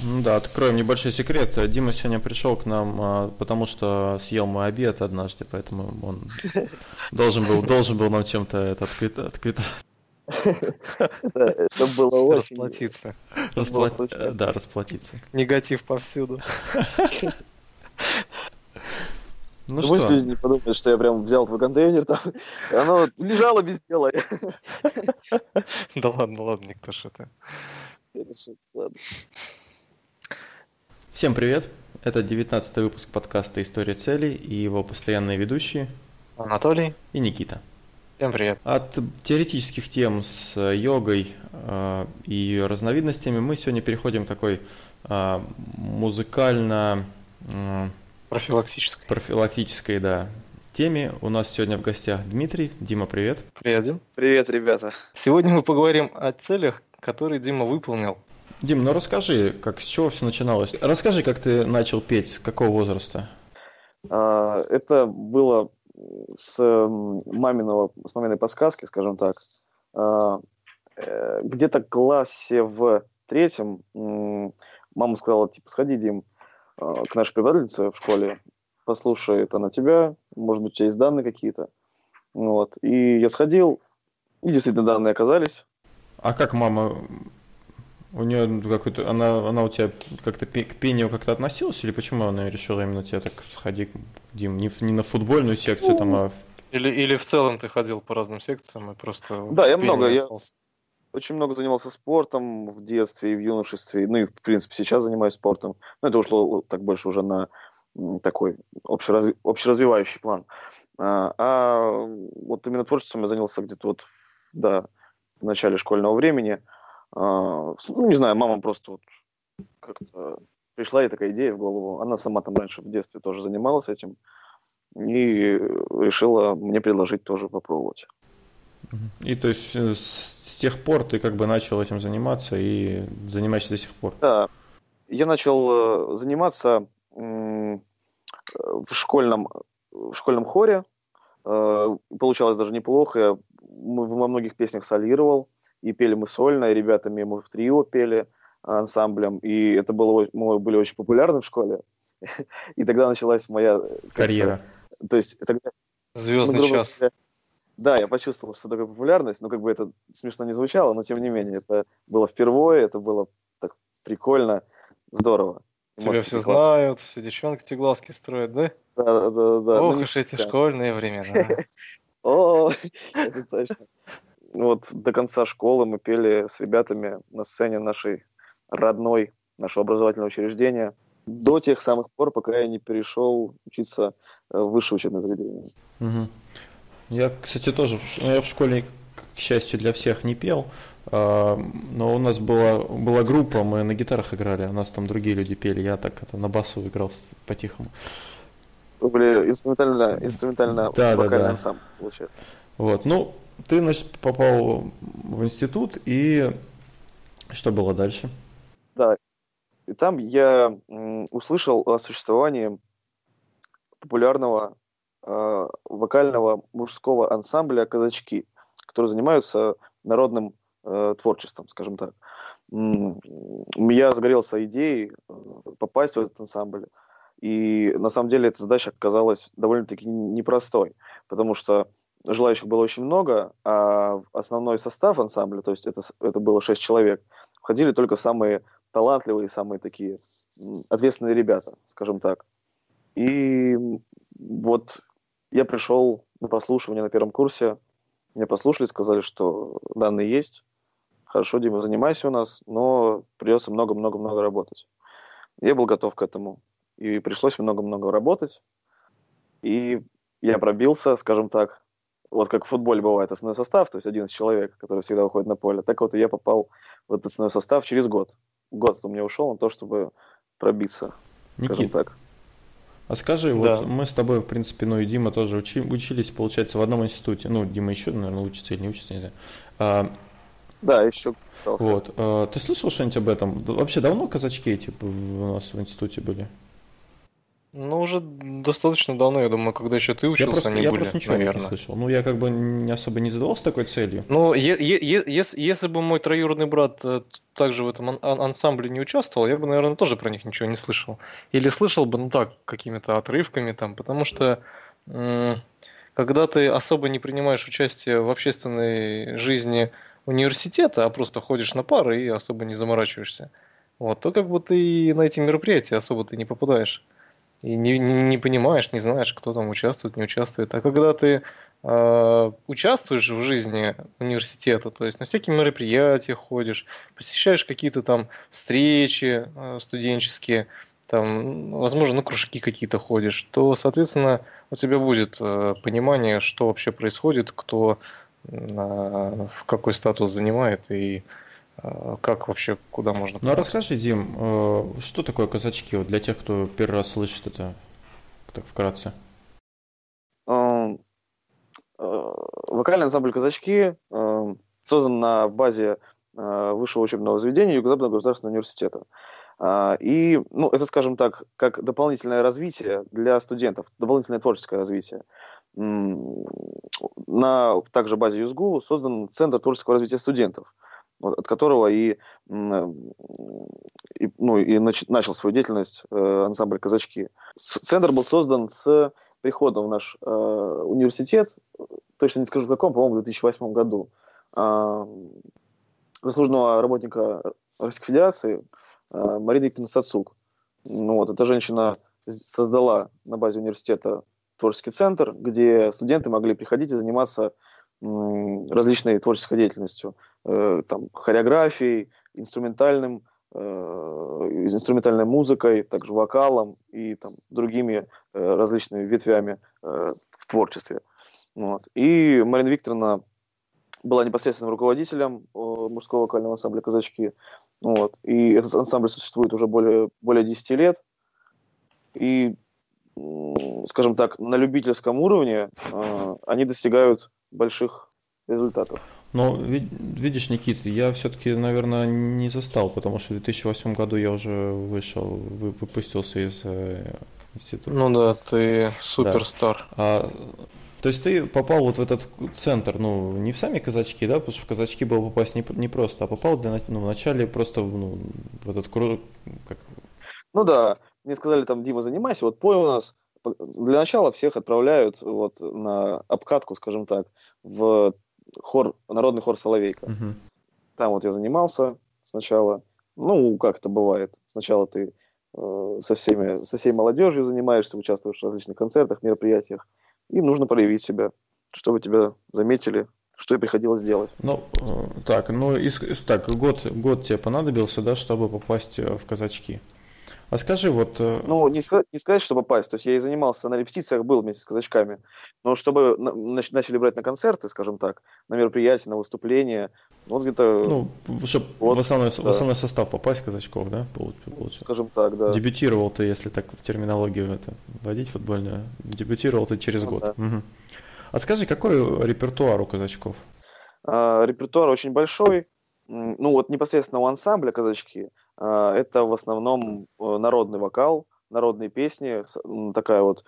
Ну да, откроем небольшой секрет. Дима сегодня пришел к нам, а, потому что съел мой обед однажды, поэтому он должен был, должен был нам чем-то это открыто, открыто. Это было очень... Расплатиться. Распла- Да, расплатиться. Негатив повсюду. Ну Пусть что, люди не подумают, что я прям взял твой контейнер там, и оно лежало без дела. Да ладно, ладно, никто что-то. Ладно. Всем привет. Это 19 выпуск подкаста «История целей» и его постоянные ведущие Анатолий, и Никита. всем привет. От теоретических тем с э, йогой э, и ее разновидностями мы сегодня переходим к такой э, музыкально э, Профилактической. профилактической да, теме. У нас сегодня в гостях Дмитрий. Дима, привет. Привет, Дим. Привет, ребята. Сегодня мы поговорим о целях, которые Дима выполнил. Дим, ну расскажи, как с чего все начиналось? Расскажи, как ты начал петь, с какого возраста? А, Это было с маминого, с маминой подсказки, скажем так. А, э, Где-то в классе в третьем мама сказала, типа, сходи, Дим, а, к нашей преподавательнице в школе, послушает она тебя, может быть, у тебя есть данные какие-то. Вот. И я сходил, и действительно данные оказались. А как мама? У нее какой-то, она, она у тебя как-то к пению как-то относилась, или почему она решила именно тебя так сходи, Дим, не, не на футбольную секцию там, а в- Или, или в целом ты ходил по разным секциям и просто... Да, я много, я- остался? Очень много занимался спортом в детстве и в юношестве. Ну и, в принципе, сейчас занимаюсь спортом. Но это ушло так больше уже на такой общеразви- общеразвивающий план. А, а вот именно творчеством я занялся где-то вот, в- да, в начале школьного времени. А, ну, не знаю, мама просто вот как-то пришла ей такая идея в голову. Она сама там раньше в детстве тоже занималась этим. И решила мне предложить тоже попробовать. И то есть э, с, тех пор ты как бы начал этим заниматься и занимаешься до сих пор. Да, я начал э, заниматься в школьном, в школьном хоре. Э, Получалось даже неплохо. Я во многих песнях солировал. И пели мы сольно, и ребятами мы в трио пели ансамблем. И это было, мы были очень популярны в школе. И тогда началась моя... Карьера. То есть тогда Звездный ну, час. говоря, Да, я почувствовал, что такое популярность, но как бы это смешно не звучало, но тем не менее, это было впервые, это было так прикольно, здорово. Тебя может, все знают, все девчонки тебе глазки строят, да? Да, да, да, да. Ох ну, уж эти школьные времена. О, это точно. Вот до конца школы мы пели с ребятами на сцене нашей родной, нашего образовательного учреждения. До тех самых пор, пока я не перешел учиться э, в высшее учебное заведение. Мгм. Я, кстати, тоже я в школе, к счастью для всех, не пел, а, но у нас была, была группа, мы на гитарах играли, у нас там другие люди пели, я так это на басу играл по-тихому. Вы были инструментально, инструментально Да, да, вокальный да. ансамбль, получается. Вот, ну, ты, значит, попал в институт, и что было дальше? Да. И там я услышал о существовании популярного э, вокального мужского ансамбля «Казачки», которые занимаются народным э, творчеством, скажем так. Я загорелся идеей э, попасть в этот ансамбль. И на самом деле эта задача оказалась довольно-таки непростой, потому что желающих было очень много, а в основной состав ансамбля, то есть это, это было шесть человек, входили только самые талантливые, самые такие ответственные ребята, скажем так. И вот я пришел на прослушивание на первом курсе, меня послушали, сказали, что данные есть, хорошо, Дима, занимайся у нас, но придется много-много-много работать. Я был готов к этому, и пришлось много-много работать, и я пробился, скажем так, вот как в футболе бывает основной состав, то есть 11 человек, который всегда выходит на поле, так вот и я попал в этот основной состав через год. Год у меня ушел на то, чтобы пробиться, скажем Никит, так. а скажи, Да. вот мы с тобой, в принципе, ну и Дима тоже учи- учились, получается, в одном институте. Ну, Дима еще, наверное, учится или не учится, не знаю. А, Да, еще вот, а, ты слышал что-нибудь об этом? Вообще давно казачки эти в- у нас в институте были? Ну, уже достаточно давно, я думаю, когда еще ты учился, я просто, они я были, просто ничего наверное. не слышал. Ну, я как бы не особо не задавался такой целью. Ну, если, если бы мой троюродный брат э, также в этом ан- ан- ансамбле не участвовал, я бы, наверное, тоже про них ничего не слышал. Или слышал бы, ну так, какими-то отрывками там, потому что м, когда ты особо не принимаешь участие в общественной жизни университета, а просто ходишь на пары и особо не заморачиваешься, вот, то как бы ты на эти мероприятия особо ты не попадаешь. И не, не, не понимаешь, не знаешь, кто там участвует, не участвует. А когда ты э, участвуешь в жизни университета, то есть на всякие мероприятия ходишь, посещаешь какие-то там встречи э, студенческие, там, возможно, на кружки какие-то ходишь, то, соответственно, у тебя будет э, понимание, что вообще происходит, кто э, в какой статус занимает и э, как вообще, куда можно Ну, а попасть. расскажи, Дим, э, что такое казачки вот для тех, кто первый раз слышит это, так вкратце? Эм, э, Вокальный ансамбль «Казачки» э, создан на базе э, высшего учебного заведения Юго-Западного государственного университета. И, ну, это, скажем так, как дополнительное развитие для студентов, дополнительное творческое развитие. На также базе ЮСГУ создан Центр творческого развития студентов, от которого и, м, и, ну, и нач- начал свою деятельность э, ансамбль «Казачки». Центр был создан с приходом в наш э, университет, точно не скажу в каком, по-моему, в 2008 году, э, заслуженного работника Российской Федерации э, Марины Викторовны. Ну, вот, эта женщина создала на базе университета творческий центр, где студенты могли приходить и заниматься различной творческой деятельностью, э, там, хореографией, инструментальным, э, инструментальной музыкой, также вокалом и там, другими э, различными ветвями э, в творчестве. Вот. И Марина Викторовна была непосредственным руководителем э, мужского вокального ансамбля «Казачки». Вот. И этот ансамбль существует уже более, более 10 лет. И, скажем так, на любительском уровне э, они достигают больших результатов. Но ви- видишь, Никита, я все-таки, наверное, не застал, потому что в 2008 году я уже вышел, вы- выпустился из э, института. Ну да, ты суперстар. А, то есть ты попал вот в этот центр, ну, не в сами казачки, да, потому что в казачки было попасть не, не просто, а попал для, ну, вначале просто ну, в этот круг, как, Ну да, мне сказали там, Дима, занимайся, вот пой у нас. Для начала всех отправляют вот на обкатку, скажем так, в хор, народный хор «Соловейка». Мгм. Там вот я занимался сначала. Ну, как это бывает. Сначала ты э, со, всеми, со всей молодежью занимаешься, участвуешь в различных концертах, мероприятиях. И нужно проявить себя, чтобы тебя заметили, что и приходилось делать. Ну, э, так, ну, из, из- так, год, год тебе понадобился, да, чтобы попасть э, в казачки. А скажи, вот, э, Ну, не сказать, не сказать, что попасть. То есть я и занимался на репетициях, был вместе с казачками. Но чтобы на- нач- начали брать на концерты, скажем так, на мероприятия, на выступления, ну, вот где-то, ну, чтобы вот, в, основной, в да. основной состав попасть казачков, да, получ- получается? скажем так, да. Дебютировал ты, если так в терминологию это вводить футбольную, дебютировал ты через Ну год. да. Мгм. А скажи, какой репертуар у казачков? А, репертуар очень большой. Ну, вот непосредственно у ансамбля казачки это в основном э, народный вокал, народные песни, такая вот,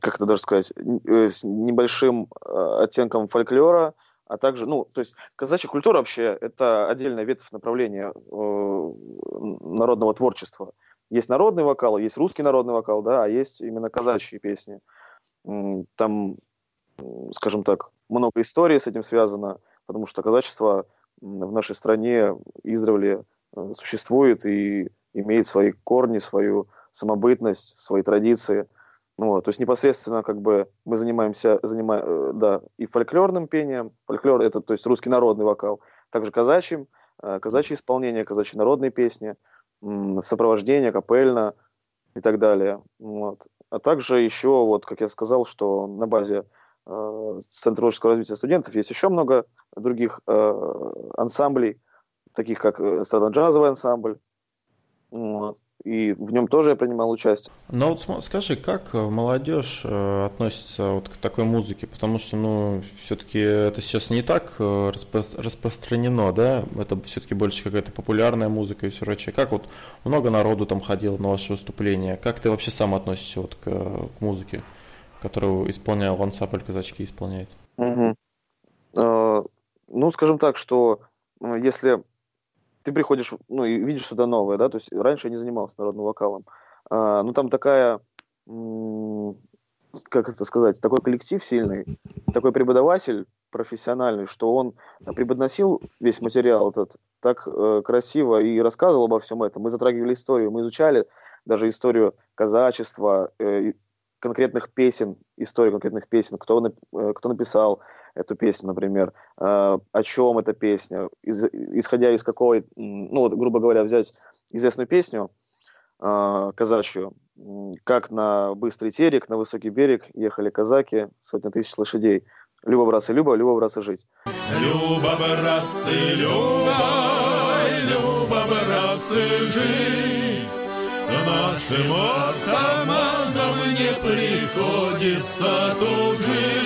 как это даже сказать, э, с небольшим э, оттенком фольклора, а также, ну, то есть казачья культура вообще это отдельная ветвь направления народного творчества. Есть народный вокал, есть русский народный вокал, да, а есть именно казачьи песни. Там, скажем так, много историй с этим связано, потому что казачество в нашей стране издревле существует и имеет свои корни, свою самобытность, свои традиции. Ну, то есть непосредственно как бы мы занимаемся занима, э, да, и фольклорным пением. Фольклор это то есть русский народный вокал, также казачьим, э, казачье исполнение, казачьи народные песни, сопровождение, капельно и так далее. Вот. А также еще, вот, как я сказал, что на базе э, Центра творческого развития студентов есть еще много других э, ансамблей, таких как э, эстрадно-джазовый ансамбль. Вот. и в нем тоже я принимал участие. Но вот скажи, как молодежь э, относится вот к такой музыке? Потому что, ну, все-таки это сейчас не так э, распро- распространено, да? Это все-таки больше какая-то популярная музыка и все прочее. Как вот много народу там ходило на ваши выступления? Как ты вообще сам относишься вот к, к музыке, которую исполнял ансамбль «Казачки» исполняет? Угу. Ну, скажем так, что если ты приходишь, ну, и видишь что-то новое, да, то есть раньше я не занимался народным вокалом, а, ну, там такая, как это сказать, такой коллектив сильный, такой преподаватель профессиональный, что он преподносил весь материал этот так э, красиво и рассказывал обо всем этом. Мы затрагивали историю, мы изучали даже историю казачества, э, конкретных песен, историю конкретных песен, кто, э, кто написал, эту песню, например, э, о чем эта песня, из, исходя из какой, ну вот, грубо говоря, взять известную песню э, казачью, как на быстрый терек, на высокий берег ехали казаки, сотня тысяч лошадей. Люба, братцы, Люба, Люба, братцы, жить. Люба, братцы, Люба, Люба, братцы, жить. С нашим атаманом не приходится тужить.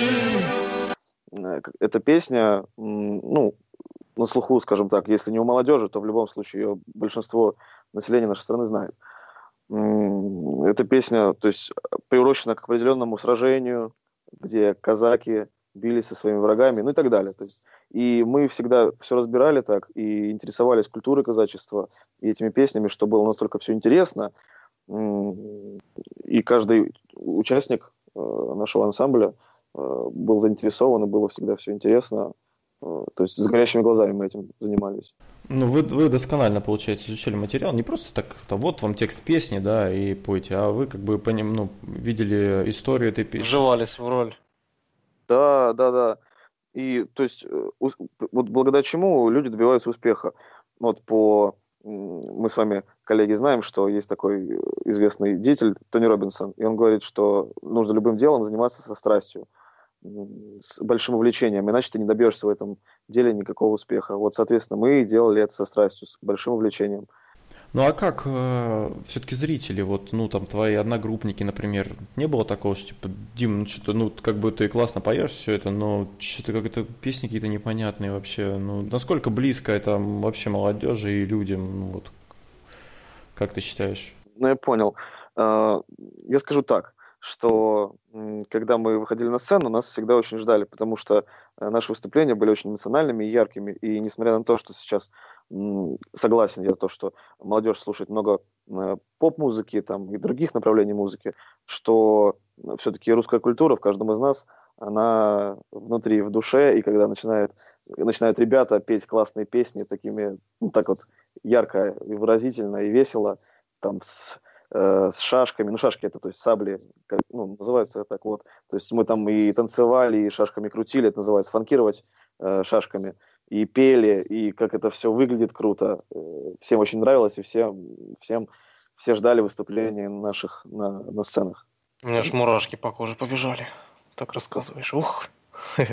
Э, эта песня, ну, на слуху, скажем так, если не у молодежи, то в любом случае ее большинство населения нашей страны знает. Эта песня, то есть, приурочена к определенному сражению, где казаки бились со своими врагами, ну и так далее. То есть, и мы всегда все разбирали так и интересовались культурой казачества и этими песнями, что было настолько все интересно. И каждый участник э, нашего ансамбля был заинтересован, и было всегда все интересно. Э, то есть с горящими глазами мы этим занимались. Ну, вы, вы досконально, получается, изучали материал. Не просто так, то вот вам текст песни, да, и пойте, а вы как бы по ним, ну, видели историю этой песни. Вживались в роль. Да, да, да. И, то есть, э, вот благодаря чему люди добиваются успеха. Вот по мы с вами, коллеги, знаем, что есть такой известный деятель Тони Робинсон, и он говорит, что нужно любым делом заниматься со страстью, с большим увлечением, иначе ты не добьешься в этом деле никакого успеха. Вот, соответственно, мы делали это со страстью, с большим увлечением. Ну а как э, все-таки зрители, вот, ну там твои одногруппники, например, не было такого, что типа, Дим, ну что-то, ну как бы ты классно поешь все это, но что-то как это песни какие-то непонятные вообще, ну насколько близко это вообще молодежи и людям, ну вот, как ты считаешь? Ну я понял. Э, я скажу так, что когда мы выходили на сцену, нас всегда очень ждали, потому что э, наши выступления были очень эмоциональными и яркими. И несмотря на то, что сейчас согласен я то, что молодежь слушает много э, поп-музыки там, и других направлений музыки, что все-таки русская культура в каждом из нас, она внутри, в душе, и когда начинает, начинают ребята петь классные песни такими, ну, так вот ярко и выразительно и весело, там, с э, с шашками, ну шашки это, то есть сабли, как, ну, называется так вот, то есть мы там и танцевали, и шашками крутили, это называется фанкировать э, шашками, и пели, и как это все выглядит круто, э, всем очень нравилось, и всем, всем все ждали выступлений наших на, на сценах. У меня аж мурашки по коже побежали, так рассказываешь, ух.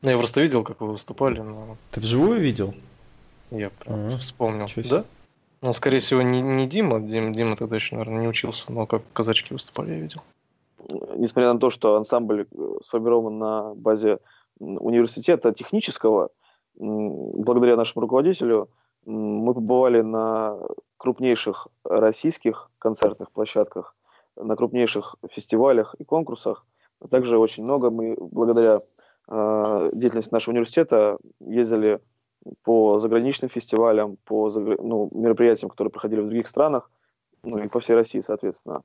Ну, я просто видел, как вы выступали. Но... Ты вживую видел? Я прям вспомнил. Да? Ну, скорее всего, не, не Дима. Дима, Дима тогда еще, наверное, не учился, но как казачки выступали, я видел. Несмотря на то, что ансамбль сформирован на базе университета технического, благодаря нашему руководителю, мы побывали на крупнейших российских концертных площадках, на крупнейших фестивалях и конкурсах. А также очень много мы, благодаря э, деятельности нашего университета, ездили по заграничным фестивалям, по ну, мероприятиям, которые проходили в других странах, ну и по всей России, соответственно.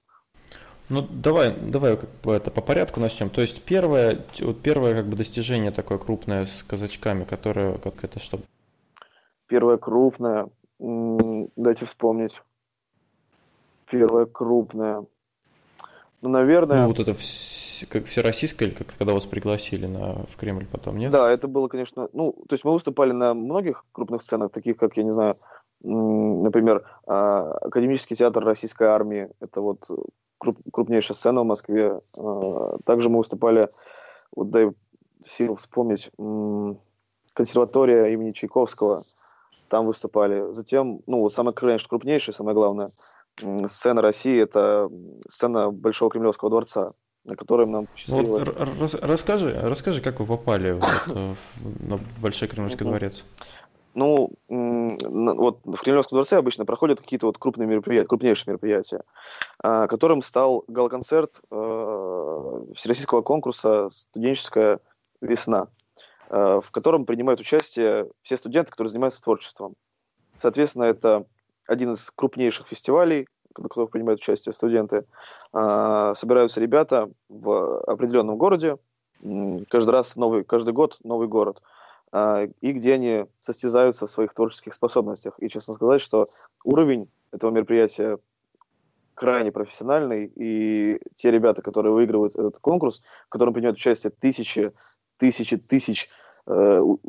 Ну давай, давай как бы это по порядку начнем. То есть первое, вот первое как бы достижение такое крупное с казачками, которое как это что? Первое крупное, дайте вспомнить. Первое крупное. Ну, наверное... Ну, вот это как всероссийское, или как, когда вас пригласили на, в Кремль потом, нет? Да, это было, конечно... Ну, то есть мы выступали на многих крупных сценах, таких как, я не знаю, например, а, Академический театр Российской Армии. Это вот круп, крупнейшая сцена в Москве. А, также мы выступали, вот дай сил вспомнить, консерватория имени Чайковского. там выступали. Затем, ну, самое, конечно, крупнейшее, самое главное, сцена России – это сцена Большого Кремлевского дворца, на котором нам посчастливилось... Вот, рас, расскажи, расскажи, как вы попали вот, э, на Большой Кремлевский дворец. Ну, вот в Кремлевском дворце обычно проходят какие-то вот крупные мероприятия, крупнейшие мероприятия, а, которым стал гал-концерт э, всероссийского конкурса «Студенческая весна», э, в котором принимают участие все студенты, которые занимаются творчеством. Соответственно, это один из крупнейших фестивалей, в которых принимают участие студенты. А, собираются ребята в определенном городе, каждый раз новый, каждый год новый город – а, и где они состязаются в своих творческих способностях. И, честно сказать, что уровень этого мероприятия крайне профессиональный, и те ребята, которые выигрывают этот конкурс, в котором принимают участие тысячи, тысячи, тысяч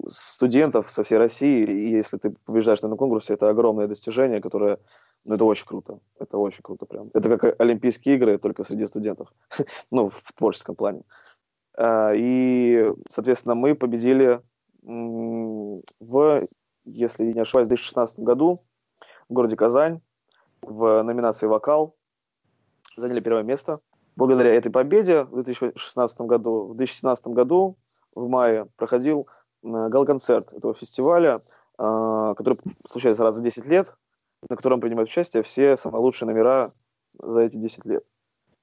студентов со всей России, и если ты побеждаешь на конкурсе, это огромное достижение, которое, ну, это очень круто, это очень круто прям. Это как Олимпийские игры, только среди студентов, ну, в творческом плане. А, и, соответственно, мы победили в, если не ошибаюсь, в 2016 году в городе Казань в номинации «Вокал» заняли первое место. Благодаря этой победе в 2016 году, в 2017 году в мае проходил э, гал-концерт этого фестиваля, э, который случается раз в 10 лет, на котором принимают участие все самые лучшие номера за эти 10 лет.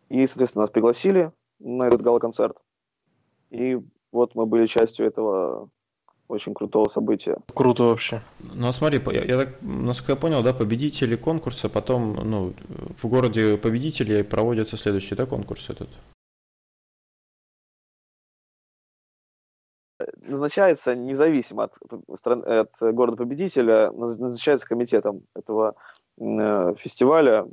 И, соответственно, нас пригласили на этот гал-концерт. И вот мы были частью этого очень крутого события. Круто вообще. Ну, а смотри, я, я так, насколько я понял, да, победители конкурса, потом, ну, в городе победителей проводится следующий, да, конкурс этот? Назначается независимо от, от города-победителя, назначается комитетом этого Э, фестиваля.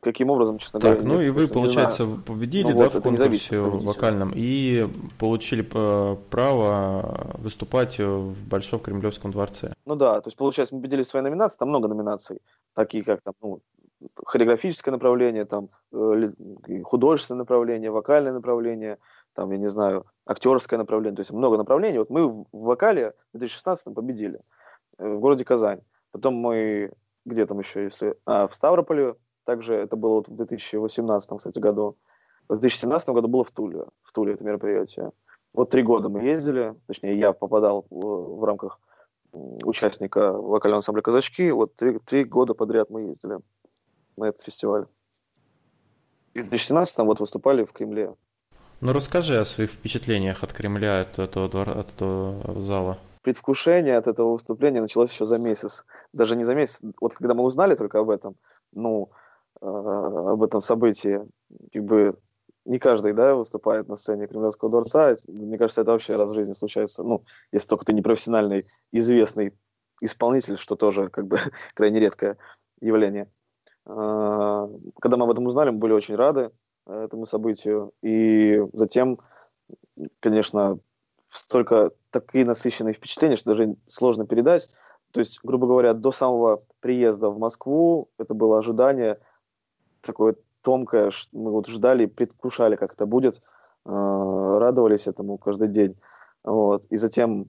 Каким образом, честно так, говоря, ну нет, и вы, получается, победили, ну, да, вот, в конкурсе вокальном и получили э, право выступать в Большом Кремлевском дворце. Ну да, то есть, получается, мы победили в своей номинации, там много номинаций, такие как там, ну, хореографическое направление, там, э, художественное направление, вокальное направление, там, я не знаю, актерское направление, то есть много направлений. Вот мы в вокале в 2016 победили в городе Казань. Потом мы где там еще, если... А, в Ставрополе, также это было вот в 2018, кстати, году. В 2017 году было в Туле, в Туле это мероприятие. Вот три года мы ездили, точнее, я попадал в, в рамках участника вокального ансамбля «Казачки». Вот три, три года подряд мы ездили на этот фестиваль. И в 2017 вот выступали в Кремле. Ну, расскажи о своих впечатлениях от Кремля, от этого, двора, от этого зала предвкушение от этого выступления началось еще за месяц. Даже не за месяц. Вот когда мы узнали только об этом, ну, э, об этом событии, как бы не каждый, да, выступает на сцене Кремлевского дворца. Мне кажется, это вообще раз в жизни случается. Ну, если только ты не профессиональный, известный исполнитель, что тоже как бы крайне редкое явление. Э, когда мы об этом узнали, мы были очень рады этому событию. И затем, конечно, столько такие насыщенные впечатления, что даже сложно передать. То есть, грубо говоря, до самого приезда в Москву это было ожидание такое тонкое, мы вот ждали, предвкушали, как это будет, э, радовались этому каждый день. Вот. И затем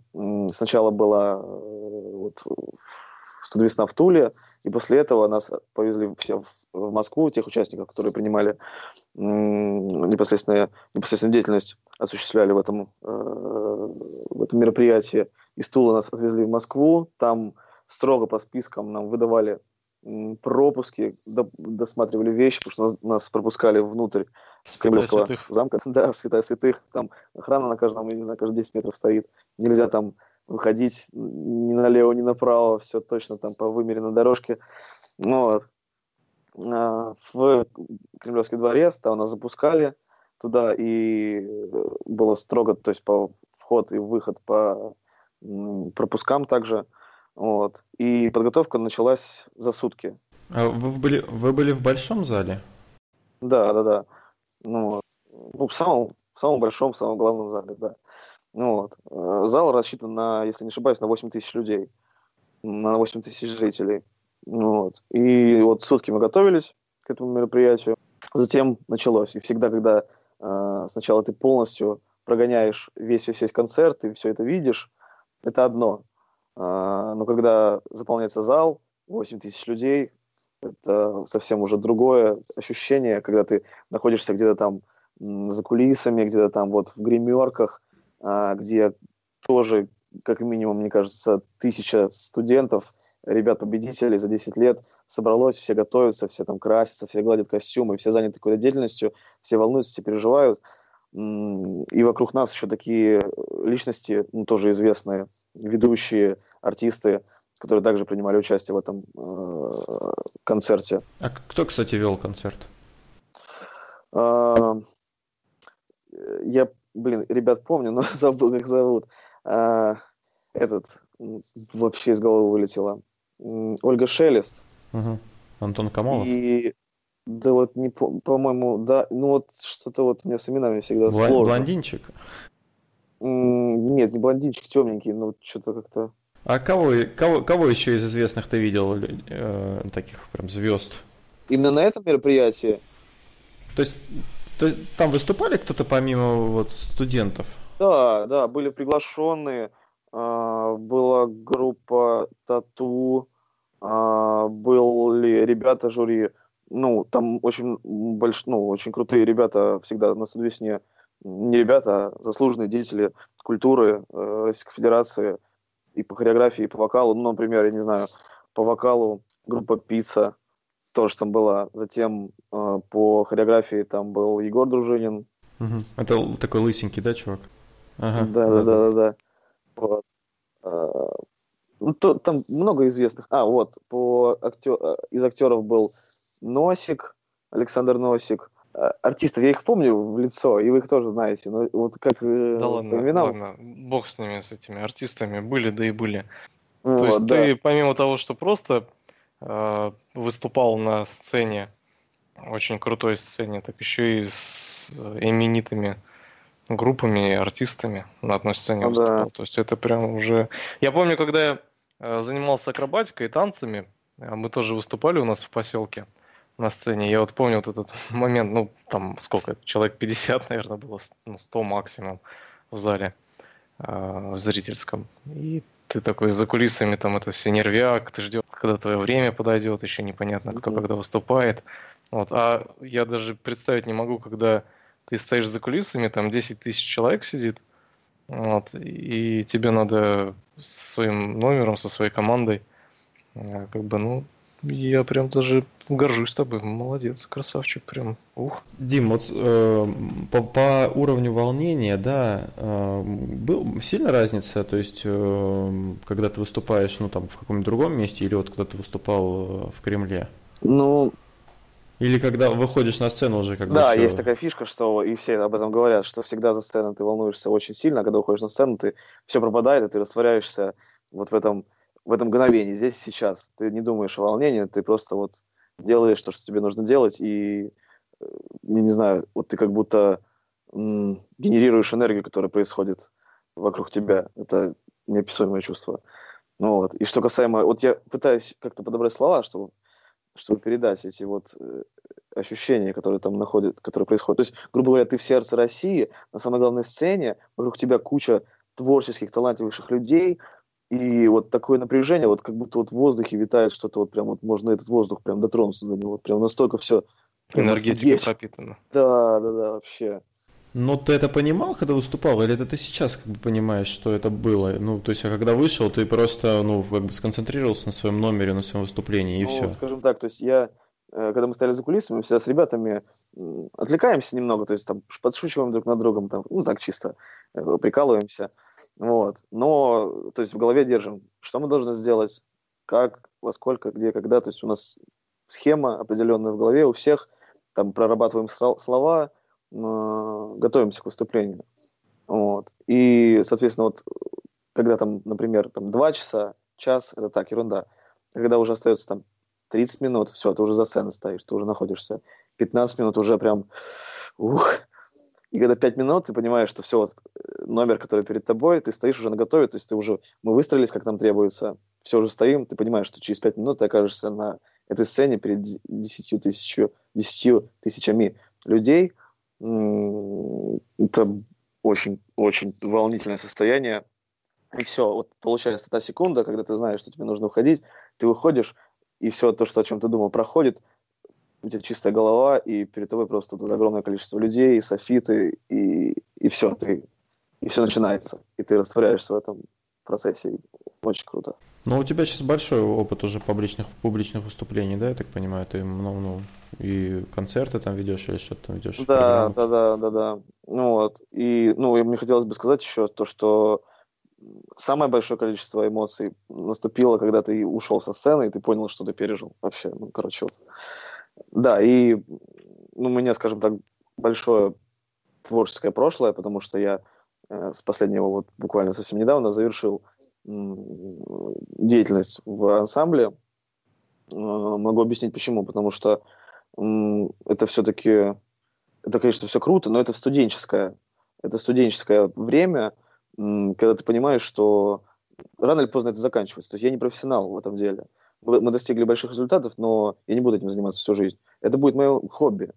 сначала была э, вот, студвесна в Туле, и после этого нас повезли все в Москву, тех участников, которые принимали непосредственно, непосредственную деятельность осуществляли в этом, э, в этом мероприятии. Из Тула нас отвезли в Москву, там строго по спискам нам выдавали пропуски, досматривали вещи, потому что нас, нас пропускали внутрь Кремлевского замка. Да, святая святых. Там охрана на каждом, на каждые 10 метров стоит. Нельзя там выходить ни налево, ни направо. Все точно там по вымеренной дорожке. Ну, вот. А, в Кремлевский дворец, там нас запускали туда, и э, было строго, то есть по вход и выход по пропускам также. Вот. И подготовка началась за сутки. А вы были, вы были в большом зале? Да, да, да. Ну, вот. ну в, самом, в самом большом, в самом главном зале, да. Ну, вот. Э, зал рассчитан на, если не ошибаюсь, на 8 тысяч людей, на 8 тысяч жителей. Вот. И вот сутки мы готовились к этому мероприятию. Затем началось. И всегда, когда э, сначала ты полностью прогоняешь весь, весь, весь концерт, и все это видишь, это одно. А, но когда заполняется зал, 8 тысяч людей, это совсем уже другое ощущение, когда ты находишься где-то там за кулисами, где-то там вот в гримерках, а, где тоже, как минимум, мне кажется, тысяча студентов, ребят-победителей за 10 лет собралось, все готовятся, все там красятся, все гладят костюмы, все заняты какой-то деятельностью, все волнуются, все переживают. И вокруг нас еще такие личности, ну, тоже известные, ведущие, артисты, которые также принимали участие в этом э, концерте. А кто, кстати, вел концерт? А, я, блин, ребят помню, но забыл, как зовут. А, этот вообще из головы вылетело. Ольга Шелест. Угу. Антон Камолов. И да вот не по- по-моему, да, ну вот что-то вот у меня с именами всегда Бла- сложно. Блондинчик? М, Нет, не блондинчик, темненький, но что-то как-то. А кого, кого, кого еще из известных ты видел, э, таких прям звезд? Именно на этом мероприятии То есть, то там выступали кто-то помимо вот студентов? Да, да, были приглашенные, а, была группа Тату, а, были ребята жюри, ну, там очень больш, ну, очень крутые ребята всегда на студвесне, не ребята, а заслуженные деятели культуры э, Российской Федерации и по хореографии, и по вокалу, ну, например, я не знаю, по вокалу группа Пицца тоже там была, затем э, по хореографии там был Егор Дружинин, Мгм. Это такой лысенький, да, чувак? Ага. Да, да, да, да, да. Вот. Ну, то, там много известных. А, вот, по актер, а, из актеров был Носик, Александр Носик. А, Артистов, я их помню в лицо, и вы их тоже знаете. Но вот как э, Да ладно, именам, ладно, бог с ними, с этими артистами, были, да и были. вот, То есть да. ты помимо того, что просто э, выступал на сцене, очень крутой сцене, так еще и с э, именитыми группами и артистами на одной сцене Ну да. выступал. То есть это прям уже... Я помню, когда я э, занимался акробатикой и танцами, э, мы тоже выступали у нас в поселке на сцене. Я вот помню вот этот момент, ну, там сколько, человек 50, наверное, было, ну, 100 максимум в зале э, в зрительском. И ты такой за кулисами, там это все нервяк, ты ждешь, когда твое время подойдет, еще непонятно, кто Мгм. когда выступает. Вот. А я даже представить не могу, когда ты стоишь за кулисами, там 10 тысяч человек сидит, вот, и тебе надо со своим номером, со своей командой, э, как бы, ну, я прям даже горжусь тобой, молодец, красавчик, прям, ух. Дим, вот э, по, по уровню волнения, да, э, был сильно разница, то есть, э, когда ты выступаешь, ну, там, в каком-нибудь другом месте, или вот когда ты выступал э, в Кремле? Ну, Или когда выходишь на сцену уже как да, всё- есть такая фишка, что и все об этом говорят, что всегда за сценой ты волнуешься очень сильно, а когда уходишь на сцену, ты все пропадает, и ты растворяешься вот в этом, в этом мгновении, здесь и сейчас. Ты не думаешь о волнении, ты просто вот делаешь то, что тебе нужно делать, и, э, я не знаю, вот ты как будто м, генерируешь энергию, которая происходит вокруг тебя. Это неописуемое чувство. Ну вот. И что касаемо... Вот я пытаюсь как-то подобрать слова, чтобы, чтобы передать эти вот э, ощущения, которые там находят, которые происходят. То есть, грубо говоря, ты в сердце России, на самой главной сцене, вокруг тебя куча творческих, талантливых людей, и вот такое напряжение, вот как будто вот в воздухе витает что-то, вот прям вот можно этот воздух прям дотронуться до него, вот прям настолько все... Энергетика пропитана. Да, да, да, вообще. Ну, ты это понимал, когда выступал, или это ты сейчас как бы понимаешь, что это было? Ну, то есть, а когда вышел, ты просто, ну, как бы сконцентрировался на своем номере, на своем выступлении, и Ну, все. скажем так, то есть я, когда мы стояли за кулисами, мы всегда с ребятами отвлекаемся немного, то есть там подшучиваем друг над другом, там, ну так чисто, э, прикалываемся, вот. Но, то есть в голове держим, что мы должны сделать, как, во сколько, где, когда, то есть у нас схема определенная в голове у всех, там прорабатываем слова, готовимся к выступлению, вот. И, соответственно, вот когда там, например, там два часа, час, это так, ерунда. Когда уже остается там 30 минут, все, ты уже за сценой стоишь, ты уже находишься. 15 минут уже прям, ух. И когда 5 минут, ты понимаешь, что все, вот, номер, который перед тобой, ты стоишь уже на готове, то есть ты уже, мы выстроились, как нам требуется, все уже стоим, ты понимаешь, что через 5 минут ты окажешься на этой сцене перед 10 тысячу, 10 тысячами людей. Это очень, очень волнительное состояние. И все, вот получается та секунда, когда ты знаешь, что тебе нужно уходить, ты выходишь, и все то, что, о чем ты думал, проходит, у тебя чистая голова, и перед тобой просто тут огромное количество людей, софиты, и, и все, ты, и все начинается, и ты растворяешься в этом процессе. Очень круто. Ну, у тебя сейчас большой опыт уже публичных, публичных выступлений, да, я так понимаю? Ты, ну, ну и концерты там ведешь или что-то там ведешь? Да, да, да, да, да. Ну вот. И, ну, мне хотелось бы сказать еще то, что самое большое количество эмоций наступило, когда ты ушел со сцены, и ты понял, что ты пережил вообще. Ну, короче, вот. Да, и ну, у меня, скажем так, большое творческое прошлое, потому что я э, с последнего, вот буквально совсем недавно, завершил деятельность в ансамбле. Э, могу объяснить почему. Потому что это все-таки, это, конечно, все круто, но это студенческое, это студенческое время, когда ты понимаешь, что рано или поздно это заканчивается. То есть я не профессионал в этом деле. Мы достигли больших результатов, но я не буду этим заниматься всю жизнь. Это будет мое хобби.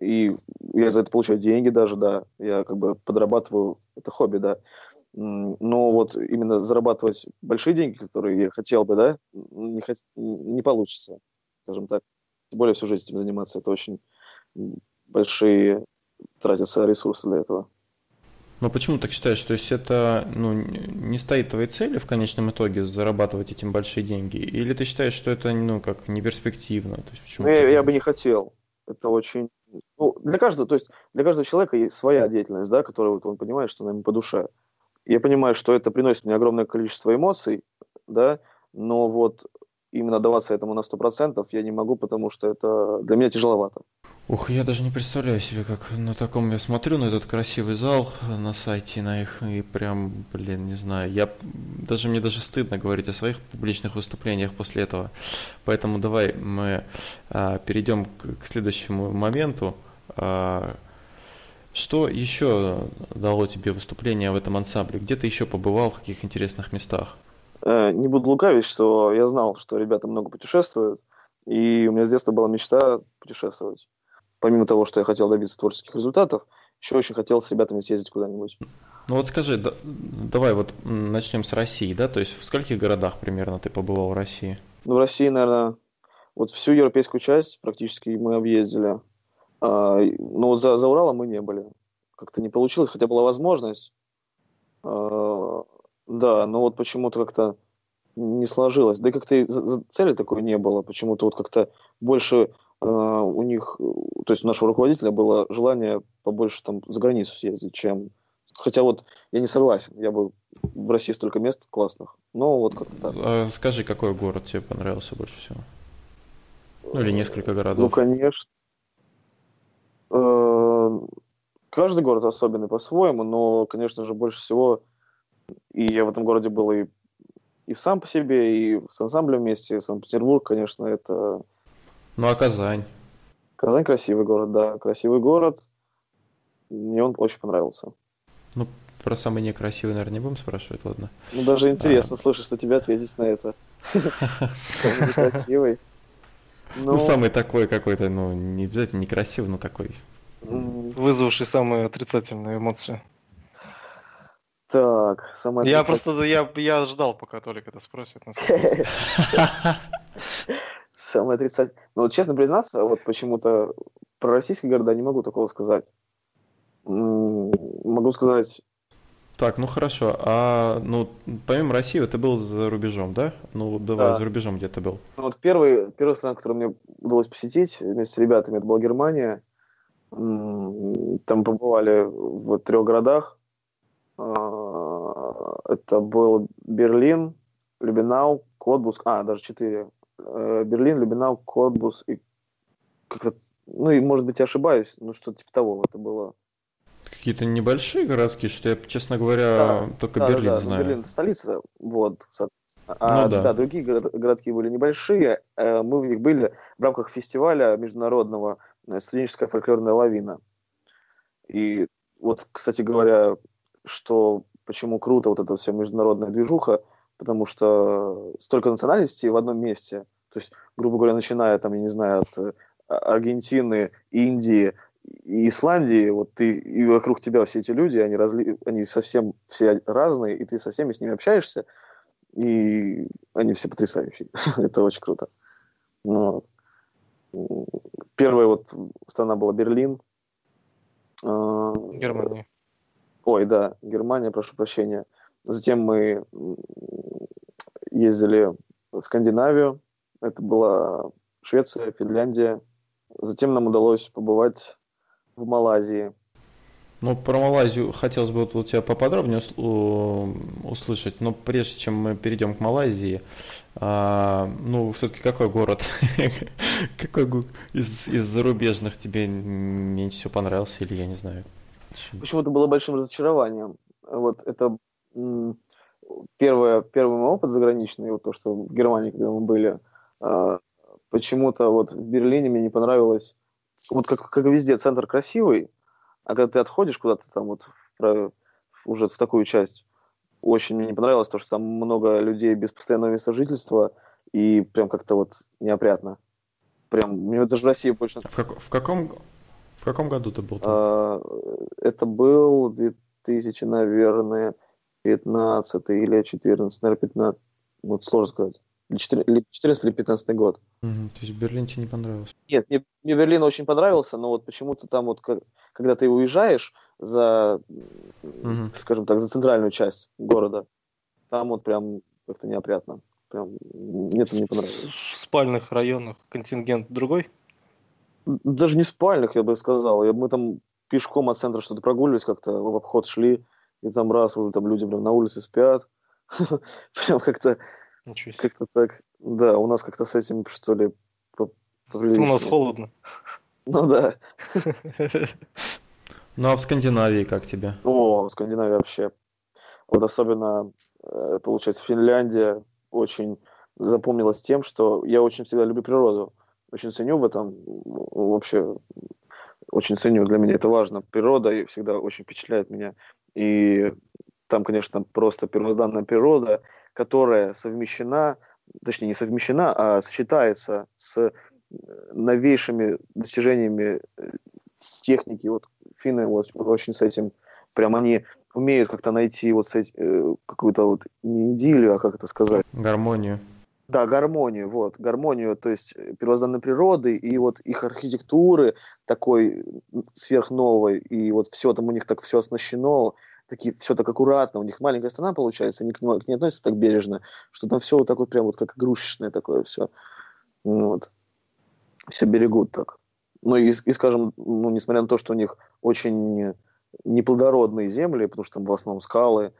И я за это получаю деньги даже, да. Я как бы подрабатываю, это хобби, да но вот именно зарабатывать большие деньги, которые я хотел бы, да, не, хот... не получится, скажем так. Тем более всю жизнь этим заниматься, это очень большие тратятся ресурсы для этого. Но почему так считаешь? То есть это ну, не стоит твоей цели в конечном итоге зарабатывать этим большие деньги? Или ты считаешь, что это ну, как не перспективно? То есть, почему я, я бы не хотел. Это очень... Ну, для каждого, то есть для каждого человека есть своя деятельность, да, которую вот он понимает, что она ему по душе я понимаю, что это приносит мне огромное количество эмоций, да, но вот именно даваться этому на 100% я не могу, потому что это для меня тяжеловато. Ух, я даже не представляю себе, как на таком я смотрю на этот красивый зал на сайте на их и прям, блин, не знаю, я даже мне даже стыдно говорить о своих публичных выступлениях после этого, поэтому давай мы а, перейдем к, к следующему моменту. А, что еще дало тебе выступление в этом ансамбле? Где ты еще побывал, в каких интересных местах? Э, не буду лукавить, что я знал, что ребята много путешествуют, и у меня с детства была мечта путешествовать. Помимо того, что я хотел добиться творческих результатов, еще очень хотел с ребятами съездить куда-нибудь. Ну вот скажи, да, давай вот начнем с России, да? То есть в скольких городах примерно ты побывал в России? Ну, в России, наверное, вот всю европейскую часть практически мы объездили. А, но за, за Уралом мы не были. Как-то не получилось, хотя была возможность. Да, но вот почему-то как-то не сложилось. Да и как-то цели такой не было. Почему-то вот как-то больше э, у них, то есть у нашего руководителя было желание побольше там за границу съездить, чем... Хотя вот я не согласен. Я был в России столько мест классных. Но вот как-то так. А скажи, какой город тебе понравился больше всего? Ну или несколько городов. Ну, конечно. Э, каждый город особенный по-своему, но, конечно же, больше всего и я в этом городе был и, и сам по себе, и с ансамблем вместе, Санкт-Петербург, конечно, это... Ну, а Казань? Казань красивый город, да, красивый город. Мне он очень понравился. Ну, про самый некрасивый, наверное, не будем спрашивать, ладно? Ну, даже интересно, а... слушай, что тебе ответить на это. Красивый. Ну, ну, самый такой какой-то, ну, не обязательно некрасивый, но такой. Вызвавший самые отрицательные эмоции. Так, самое Я просто, я, я ждал, пока Толик это спросит. Самое отрицательное. Ну, вот честно признаться, вот почему-то про российские города не могу такого сказать. Могу сказать так, ну хорошо. А ну помимо России ты был за рубежом, да? Ну давай да. за рубежом где ты был. Ну, вот первый, первый страна, который мне удалось посетить вместе с ребятами, это была Германия. Там побывали в трех городах. Это был Берлин, Люббенау, Котбус, а, даже четыре. Э, Берлин, Люббенау, Котбус и ну и может быть я ошибаюсь, но что-то типа того это было какие-то небольшие городки, что я, честно говоря, да, только да, Берлин да, знаю. Берлин столица, вот. А, ну, да. да, другие городки были небольшие. Э, мы в них были в рамках фестиваля международного э, студенческая фольклорная лавина. И вот, кстати говоря, что почему круто вот эта вся международная движуха, потому что столько национальностей в одном месте. То есть, грубо говоря, начиная там, я не знаю, от э, Аргентины, Индии, и Исландии, вот ты, и вокруг тебя все эти люди, они, разли, они совсем все разные, и ты со всеми с ними общаешься, и они все потрясающие. Это очень круто. Ну, вот. Первая вот страна была Берлин. А, Германия. Ой, да, Германия, прошу прощения. Затем мы ездили в Скандинавию. Это была Швеция, Финляндия. Затем нам удалось побывать в Малайзии. Ну, про Малайзию хотелось бы вот у тебя поподробнее услышать, но прежде чем мы перейдем к Малайзии, а, ну, все-таки какой город, какой из, из зарубежных тебе меньше всего понравился, или я не знаю? Почему-то было большим разочарованием. Вот это первое, первый мой опыт заграничный, вот то, что в Германии, когда мы были, а, почему-то вот в Берлине мне не понравилось, вот как, как везде, центр красивый, а когда ты отходишь куда-то там вот в, уже в такую часть, очень мне не понравилось то, что там много людей без постоянного места жительства и прям как-то вот неопрятно. Прям, мне даже Россия больше... В, как, в, каком, в каком году ты был там? А, это был 2000, наверное, 15 или 14, наверное, 15. Вот сложно сказать. Или 14 или 15 год. Угу, то есть Берлин тебе не понравился? Нет, мне, мне Берлин очень понравился, но вот почему-то там вот, когда ты уезжаешь за, угу. скажем так, за центральную часть города, там вот прям как-то неопрятно. Прям нет, мне не понравилось. В спальных районах контингент другой? Даже не спальных, я бы сказал. Мы там пешком от центра что-то прогуливались как-то, в обход шли, и там раз уже там люди прям на улице спят. Прям как-то как-то так. Да, у нас как-то с этим, что ли, У нас холодно. Ну да. Ну а в Скандинавии как тебе? О, в Скандинавии вообще. Вот особенно, э, получается, Финляндия очень запомнилась тем, что я очень всегда люблю природу. Очень ценю в этом, вообще, очень ценю, для меня это важно. Природа всегда очень впечатляет меня. И там, конечно, просто первозданная природа, которая совмещена, точнее не совмещена, а сочетается с э, новейшими достижениями э, техники. Вот финны вот, очень с этим, прям они умеют как-то найти вот э, какую-то вот не идиллию, а как это сказать? Гармонию. Да, гармонию, вот, гармонию, то есть первозданной природы и вот их архитектуры такой сверхновой, и вот все там у них так все оснащено, такие, все так аккуратно, у них маленькая страна получается, они к, нему, к ней относятся так бережно, что там все вот так вот прям вот как игрушечное такое все. Вот. Все берегут так. Ну и, и, скажем, ну, несмотря на то, что у них очень неплодородные земли, потому что там в основном скалы, э,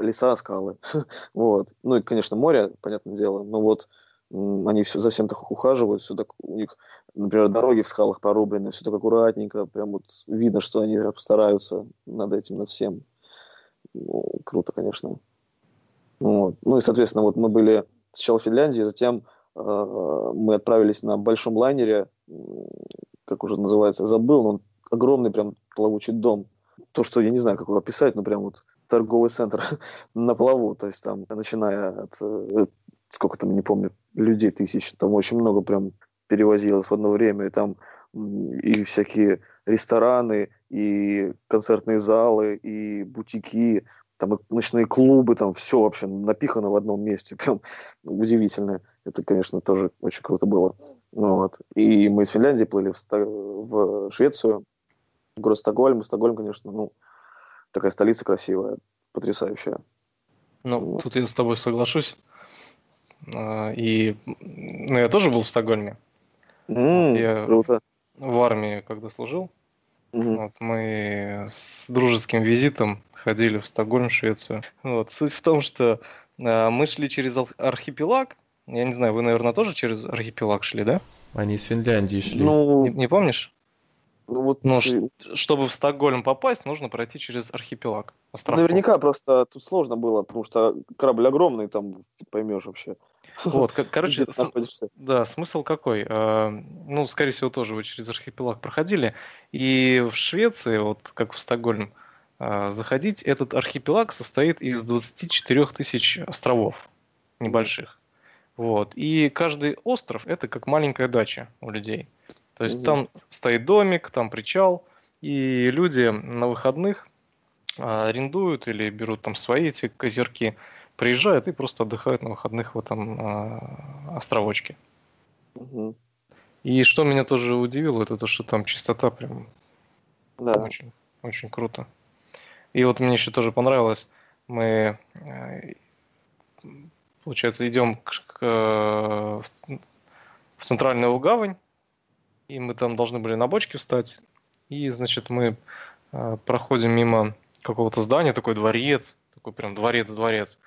леса, скалы, вот. Ну и, конечно, море, понятное дело, но вот они все за всем так ухаживают, все так у них, например, дороги в скалах порублены, все так аккуратненько, прям вот видно, что они постараются над этим, над всем. Ну, круто, конечно. Вот. Ну и, соответственно, вот мы были сначала в Финляндии, затем э, мы отправились на большом лайнере, как уже называется, забыл, но он огромный прям плавучий дом. То, что я не знаю, как его описать, но прям вот торговый центр на плаву, то есть там, начиная от, э, сколько там, не помню, людей тысяч, там очень много прям перевозилось в одно время, и там и всякие рестораны, и концертные залы, и бутики, там и ночные клубы, там все вообще напихано в одном месте, прям удивительно. Это, конечно, тоже очень круто было. Вот. И мы из Финляндии плыли в, в Швецию, в город Стокгольм. Стокгольм, конечно, ну, такая столица красивая, потрясающая. Ну, вот. тут я с тобой соглашусь. А, и ну, я тоже был в Стокгольме. Mm, я круто. в армии, когда служил, mm вот, мы с дружеским визитом ходили в Стокгольм, Швецию. Вот. Суть в том, что а, мы шли через архипелаг. Я не знаю, вы, наверное, тоже через архипелаг шли, да? Они из Финляндии шли. Ну, не, не помнишь? Ну, вот Но ты... чтобы в Стокгольм попасть, нужно пройти через архипелаг. Островков. Наверняка просто тут сложно было, потому что корабль огромный, там поймешь вообще. Вот, короче, см- да, смысл какой? А, ну, скорее всего, тоже вы через архипелаг проходили. И в Швеции, вот как в Стокгольм, а, заходить, этот архипелаг состоит из 24 тысяч островов небольших. Вот. И каждый остров это как маленькая дача у людей. То есть там стоит домик, там причал, и люди на выходных а, арендуют или берут там свои эти козерки, приезжают и просто отдыхают на выходных в этом а, островочке. Угу. И что меня тоже удивило, это то, что там чистота прям да. очень, очень круто. И вот мне еще тоже понравилось, мы, э, получается, идем к, к, в центральную гавань, и мы там должны были на бочке встать, и, значит, мы э, проходим мимо какого-то здания, такой дворец, такой прям дворец-дворец.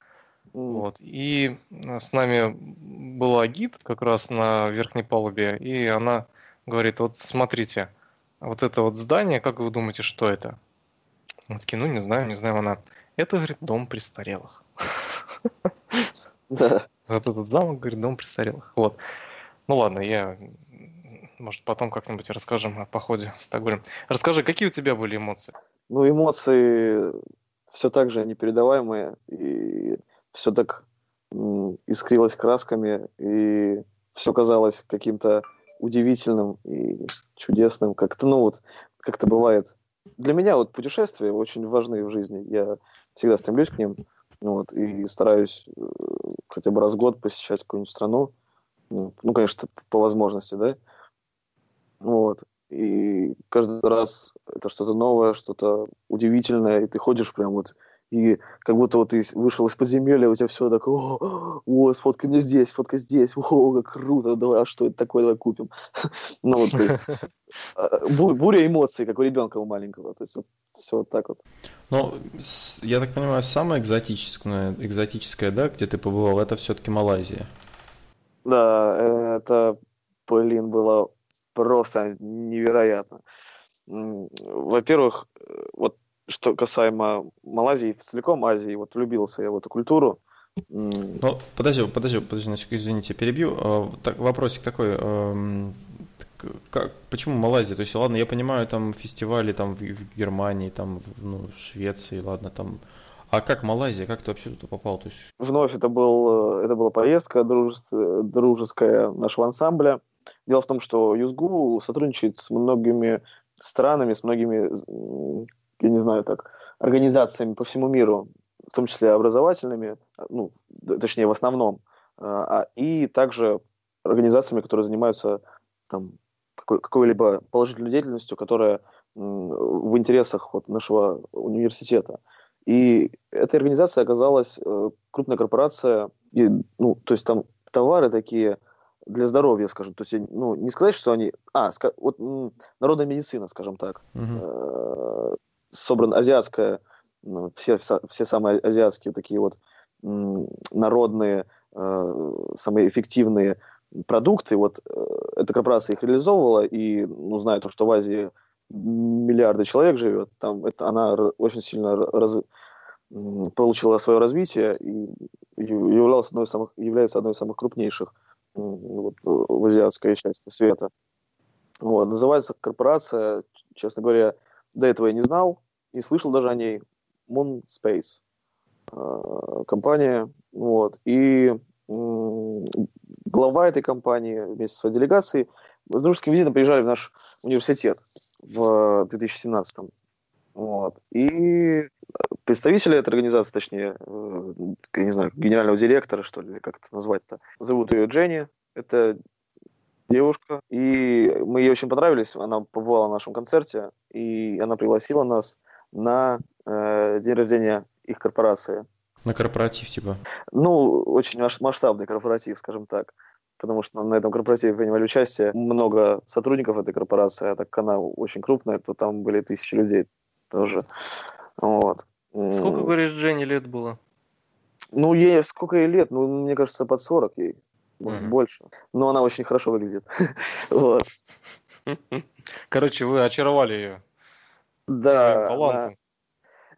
Mm. Вот. И э, с нами была гид как раз на верхней палубе, и она говорит, вот смотрите, вот это вот здание, как вы думаете, что это? Мы такие, ну не знаю, не знаю, она. Это, говорит, дом престарелых. Вот этот замок, говорит, дом престарелых. Вот. Ну ладно, я может, потом как-нибудь расскажем о походе в Стокгольм. Расскажи, какие у тебя были эмоции? Ну, эмоции все так же непередаваемые, и все так искрилось красками, и все казалось каким-то удивительным и чудесным, как-то, ну вот, как-то бывает. Для меня вот путешествия очень важны в жизни. Я всегда стремлюсь к ним, вот, и стараюсь э, хотя бы раз в год посещать какую-нибудь страну. Ну, конечно, по возможности, да. Вот. И каждый раз это что-то новое, что-то удивительное, и ты ходишь прям вот, и как будто вот ты вышел из подземелья, у тебя все так, о, о сфоткай мне здесь, сфоткай здесь, о, как круто, давай, а что это такое, давай купим. Ну вот, то есть, а, буря эмоций, как у ребенка у маленького, то есть все вот так вот. Ну, я так понимаю, самое экзотическое, экзотическое, да, где ты побывал, это все-таки Малайзия. Да, это, блин, было просто невероятно. Во-первых, э, вот что касаемо Малайзии, целиком Азии, вот влюбился я в эту культуру. Ну, подожди, подожди, подожди, на извините, перебью. А, так, вопросик такой. Эм, как, почему Малайзия? То есть, ладно, я понимаю, там фестивали там в, в Германии, там ну, в Швеции, ладно, там. А как Малайзия? Как ты вообще туда попал? То есть... Вновь это, был, э, это была поездка дружеская, дружеская нашего ансамбля. Дело в том, что Юзгу сотрудничает с многими странами, с многими, я не знаю, так, организациями по всему миру, в том числе образовательными, ну, точнее, в основном, а, а, и также организациями, которые занимаются там, какой- какой-либо положительной деятельностью, которая в интересах вот, нашего университета. И эта организация оказалась э, крупная корпорация, и, ну, то есть там товары такие – для здоровья, скажем. То есть, ну, не сказать, что они... А, вот народная медицина, скажем так. Угу. Собрана азиатская, ну, все, все самые азиатские такие вот народные, э, самые эффективные продукты. Вот э, эта корпорация их реализовывала, и, ну, зная то, что в Азии миллиарды человек живет, там это, она очень сильно раз, получила свое развитие и являлась одной из самых, является одной из самых крупнейших вот, в азиатской части света. Вот, называется корпорация, честно говоря, до этого я не знал, не слышал даже о ней, Moon Space э, компания, вот, и глава этой компании вместе с своей делегацией с дружеским визитом приезжали в наш университет в 2017 -м. Вот. И представители этой организации, точнее, э, я не знаю, генерального директора, что ли, как это назвать-то, зовут ее Дженни, это девушка, и мы ей очень понравились, она побывала на нашем концерте, и она пригласила нас на э, день рождения их корпорации. На корпоратив, типа? Ну, очень масштабный корпоратив, скажем так потому что на этом корпоративе принимали участие много сотрудников этой корпорации, а так как она очень крупная, то там были тысячи людей тоже. Вот. Сколько, говоришь, Дженни лет было? Ну, ей сколько ей лет? Ну, мне кажется, под 40 ей. Может, mm-hmm. больше. Но она очень хорошо выглядит. вот. Короче, вы очаровали ее. Да. талантом.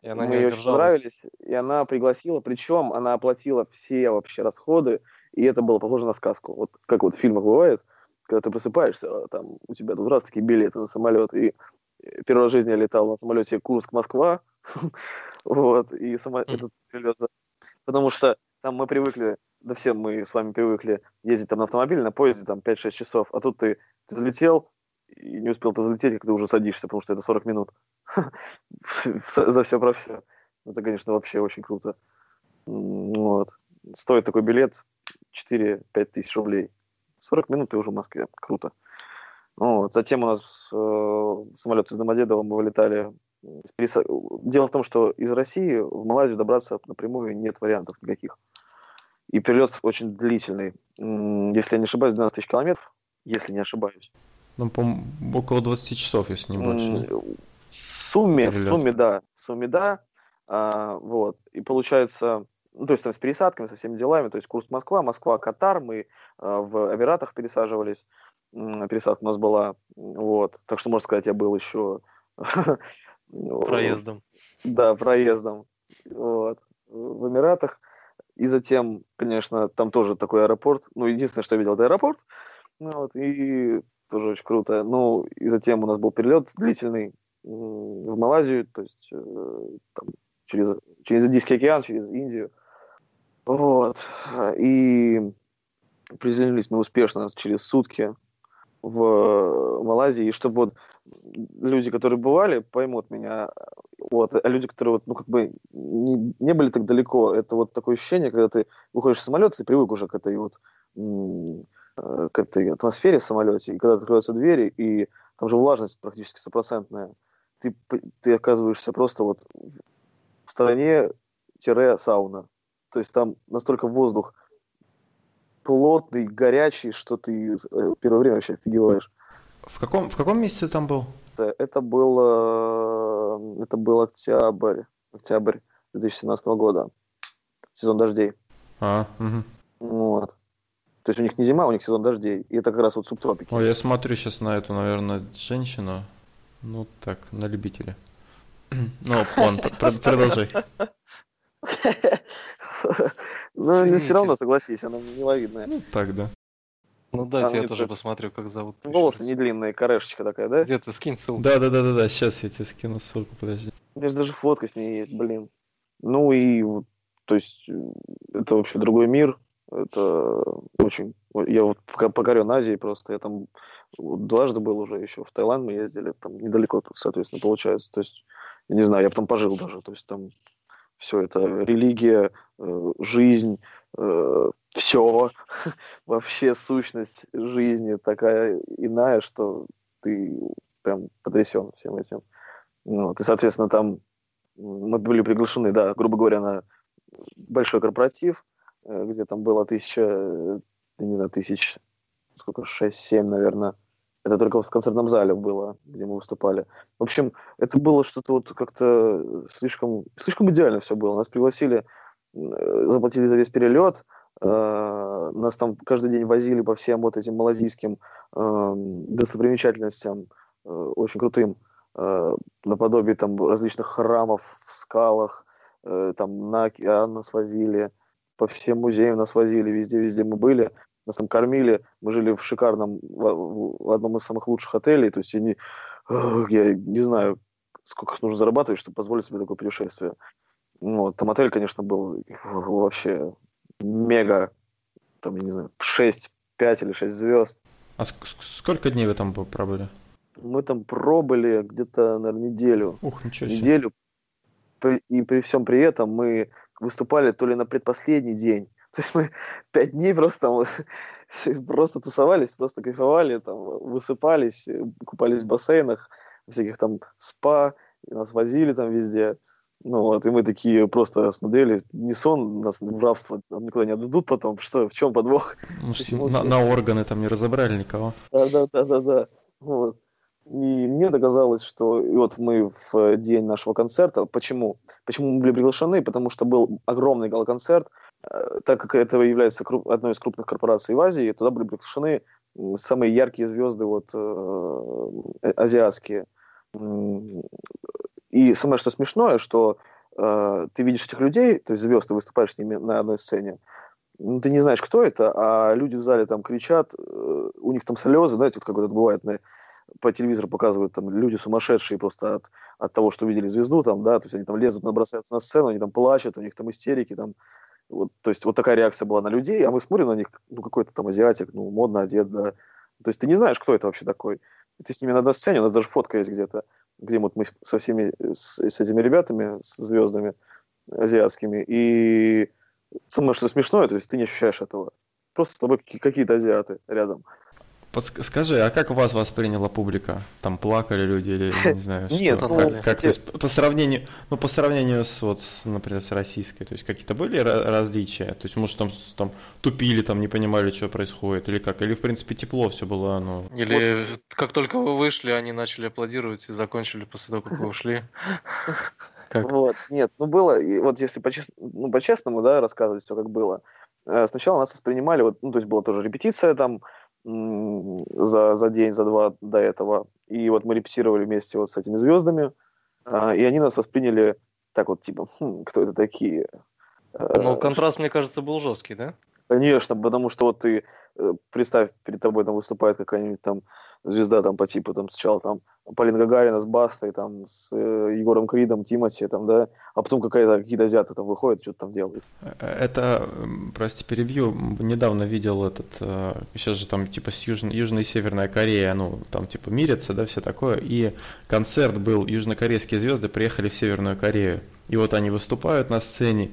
И она Мы не ей нравились, и она пригласила, причем она оплатила все вообще расходы, и это было похоже на сказку. Вот как вот в фильмах бывает, когда ты просыпаешься, а там у тебя тут раз такие билеты на самолет, и первый раз в жизни я летал на самолете Курск-Москва, вот, и сама этот потому что там мы привыкли, да все мы с вами привыкли ездить там на автомобиле, на поезде там 5-6 часов, а тут ты, ты взлетел, и не успел ты взлететь, как ты уже садишься, потому что это 40 минут за все про все. Это, конечно, вообще очень круто. Вот. Стоит такой билет 4-5 тысяч рублей. 40 минут ты уже в Москве. Круто. Вот. Затем у нас э, самолет из Домодедова, мы вылетали. Дело в том, что из России в Малайзию добраться напрямую нет вариантов никаких. И перелет очень длительный. Если я не ошибаюсь, 12 тысяч километров, если не ошибаюсь. Ну, по около 20 часов, если не больше. В сумме, в сумме, да. В сумме, да. А, вот. И получается, ну, то есть там с пересадками, со всеми делами, то есть курс Москва, Москва, Катар, мы а, в Эмиратах пересаживались, пересадка у нас была, вот. Так что, можно сказать, я был еще... Проездом. Да, проездом. Вот. В Эмиратах. И затем, конечно, там тоже такой аэропорт. Ну, единственное, что я видел, это аэропорт. Ну, вот, и тоже очень круто. Ну, и затем у нас был перелет длительный в Малайзию, то есть э, там, через, через Индийский океан, через Индию. Вот. И приземлились мы успешно через сутки в Малайзии. И чтобы вот люди, которые бывали, поймут меня. Вот. А люди, которые вот, ну, как бы не, не были так далеко, это вот такое ощущение, когда ты выходишь из самолета, ты привык уже к этой вот э, к этой атмосфере в самолете, и когда открываются двери, и там же влажность практически стопроцентная, ты, ты оказываешься просто вот в стороне-сауна. То есть там настолько воздух плотный, горячий, что ты э, первое время вообще офигеваешь. В каком, в каком месяце там был? Это был, э, это был октябрь, октябрь 2017 года, сезон дождей. А, угу. Вот. То есть у них не зима, у них сезон дождей. И это как раз вот субтропики. Ой, я смотрю сейчас на эту, наверное, женщину. Ну, так, на любителя. Ну, план, продолжай. Ну, все равно, согласись, она миловидная. Ну, так, да. Ну дайте, я тоже посмотрю, как зовут. Волосы не длинные, корешечка такая, да? Где ты скинь ссылку? Да, да, да, да, да. Сейчас я тебе скину ссылку, подожди. У меня же даже фотка с ней есть, блин. Ну и то есть это вообще другой мир. Это очень... Я вот покорен Азией просто. Я там дважды был уже еще. В Таиланд мы ездили. Там недалеко тут, соответственно, получается. То есть, я не знаю, я там пожил даже. То есть там все это религия, э, жизнь, э, все, вообще сущность жизни такая иная, что ты прям потрясен всем этим. Вот. И, соответственно, там мы были приглашены, да, грубо говоря, на большой корпоратив, э, где там было тысяча, не знаю, тысяч, сколько, шесть-семь, наверное, это только в концертном зале было, где мы выступали. В общем, это было что-то вот как-то слишком, слишком идеально все было. Нас пригласили, э, заплатили за весь перелет, э, нас там каждый день возили по всем вот этим малазийским эм, достопримечательностям, э, очень крутым, наподобие там различных храмов в скалах, там на океан нас возили, по всем музеям нас возили, везде-везде мы были нас там кормили, мы жили в шикарном, в, одном из самых лучших отелей, то есть я не, я не знаю, сколько нужно зарабатывать, чтобы позволить себе такое путешествие. Вот, там отель, конечно, был вообще мега, там, я не знаю, 6, 5 или 6 звезд. А сколько дней вы там пробыли? Мы там пробыли где-то, наверное, неделю. Ух, ничего себе. Неделю. И при всем при этом мы выступали то ли на предпоследний день, то есть мы пять дней просто там просто тусовались, просто кайфовали, там, высыпались, купались в бассейнах, всяких там спа, и нас возили там везде. Ну вот, и мы такие просто смотрели, не сон, нас в рабство нам никуда не отдадут потом, что, в чем подвох? Может, на, на органы там не разобрали никого? Да-да-да-да-да. Вот. И мне доказалось, что и вот мы в день нашего концерта, почему? Почему мы были приглашены? Потому что был огромный гала-концерт, Э, так как это является одной из крупных корпораций в Азии, туда были приглашены самые яркие звезды вот, э, э, азиатские. И самое что смешное, что э, ты видишь этих людей, то есть звезд, ты выступаешь с ними на одной сцене, ну, ты не знаешь, кто это, а люди в зале там кричат, э, у них там слезы, знаете, вот как вот это бывает на, по телевизору показывают, там люди сумасшедшие просто от, от того, что видели звезду, там, да, то есть они там лезут, набросаются на сцену, они там плачут, у них там истерики, там, вот, то есть вот такая реакция была на людей, а мы смотрим на них, ну, какой-то там азиатик, ну, модно одет, да. То есть ты не знаешь, кто это вообще такой. И ты с ними на одной сцене, у нас даже фотка есть где-то, где вот мы со всеми, с, с этими ребятами, с звездами азиатскими, и самое что смешное, то есть ты не ощущаешь этого. Просто с тобой какие-то азиаты рядом. Скажи, а как вас восприняла публика? Там плакали люди или не знаю что? Нет, ну, как, как, то есть, по сравнению, ну по сравнению с вот, с, например, с российской, то есть какие-то были различия? То есть может там, там тупили, там не понимали, что происходит, или как? Или в принципе тепло все было, ну. Или вот. как только вы вышли, они начали аплодировать и закончили после того, как вы ушли. Как? Вот, нет, ну было, вот если по-честному, ну, по-честному, да, рассказывать все как было. Э, сначала нас воспринимали, вот, ну, то есть была тоже репетиция там, за, за день, за два до этого. И вот мы репетировали вместе вот с этими звездами, а, и они нас восприняли так вот, типа, хм, кто это такие? Э, ну, контраст, мне кажется, был жесткий, да? Конечно, потому что вот ты э, представь, перед тобой там выступает какая-нибудь там звезда там по типу там сначала там Полина Гагарина с Бастой, там, с э, Егором Кридом, Тимати, там, да, а потом какая-то, какие-то азиаты там выходят, что-то там делают. Это, прости, перебью, недавно видел этот, э, сейчас же там типа с Южной, Южной и Северная Корея, ну, там типа мирятся, да, все такое, и концерт был, южнокорейские звезды приехали в Северную Корею, и вот они выступают на сцене,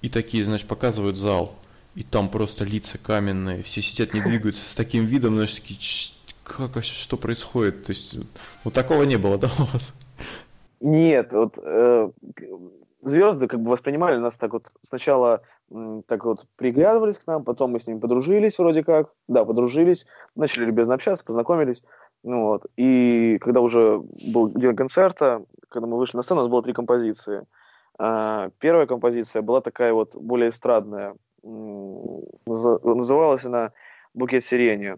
и такие, значит, показывают зал, и там просто лица каменные, все сидят, не двигаются с таким видом, значит, такие как вообще, что происходит? То есть вот такого не было, да, у вас? Нет, вот э, звезды как бы воспринимали нас так вот сначала так вот приглядывались к нам, потом мы с ними подружились вроде как, да, подружились, начали любезно общаться, познакомились, ну вот, и когда уже был день концерта, когда мы вышли на сцену, у нас было три композиции. А, первая композиция была такая вот более эстрадная, называлась она букет сирени.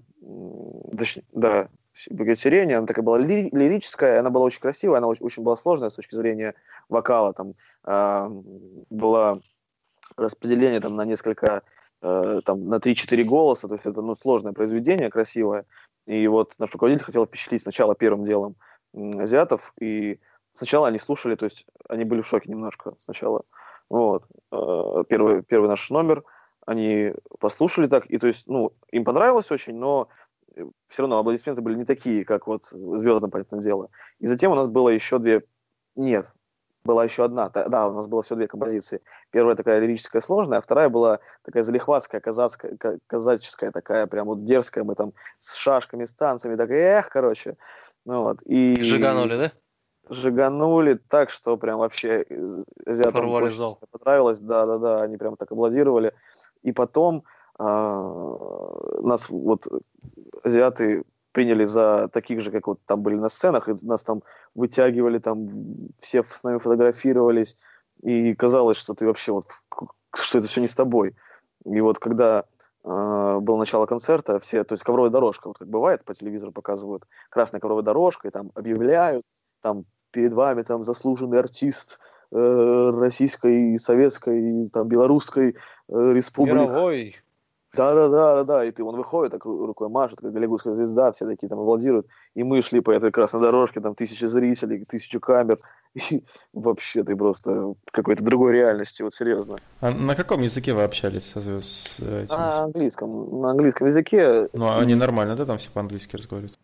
Да, букет сирени, она такая была ли, лирическая, она была очень красивая, она очень, очень была сложная с точки зрения вокала. Там э, было распределение там, на несколько, э, там, на 3-4 голоса, то есть это ну, сложное произведение, красивое. И вот наш руководитель хотел впечатлить сначала первым делом азиатов, и сначала они слушали, то есть они были в шоке немножко сначала. Вот. Э, первый, первый наш номер – они послушали так, и то есть, ну, им понравилось очень, но э, все равно аплодисменты были не такие, как вот звездам, понятное дело. И затем у нас было еще две... Нет, была еще одна. Да, у нас было все две композиции. Первая такая лирическая сложная, а вторая была такая залихватская, казацкая, казаческая такая, прям вот дерзкая. Мы там с шашками, с танцами, так эх, короче. Ну вот. И... Жиганули, да? Жиганули так, что прям вообще азиатам очень понравилось. Да-да-да, они прям так аплодировали и потом э, нас вот азиаты приняли за таких же, как вот там были на сценах, и нас там вытягивали, там все с нами фотографировались, и казалось, что ты вообще вот, что это все не с тобой. И вот когда э, было начало концерта, все, то есть ковровая дорожка, вот как бывает, по телевизору показывают, красная ковровая дорожка, и там объявляют, там перед вами там заслуженный артист, Э, российской, советской, там, белорусской э, республики. Мировой. Да, да, да, да, и ты, он выходит, так рукой машет, как голливудская звезда, все такие там аплодируют, и мы шли по этой красной дорожке, там тысячи зрителей, тысячу камер, и вообще ты просто в какой-то другой реальности, вот серьезно. А на каком языке вы общались с, с этим? На английском, на английском языке. Ну, а они нормально, да, там все по-английски разговаривают?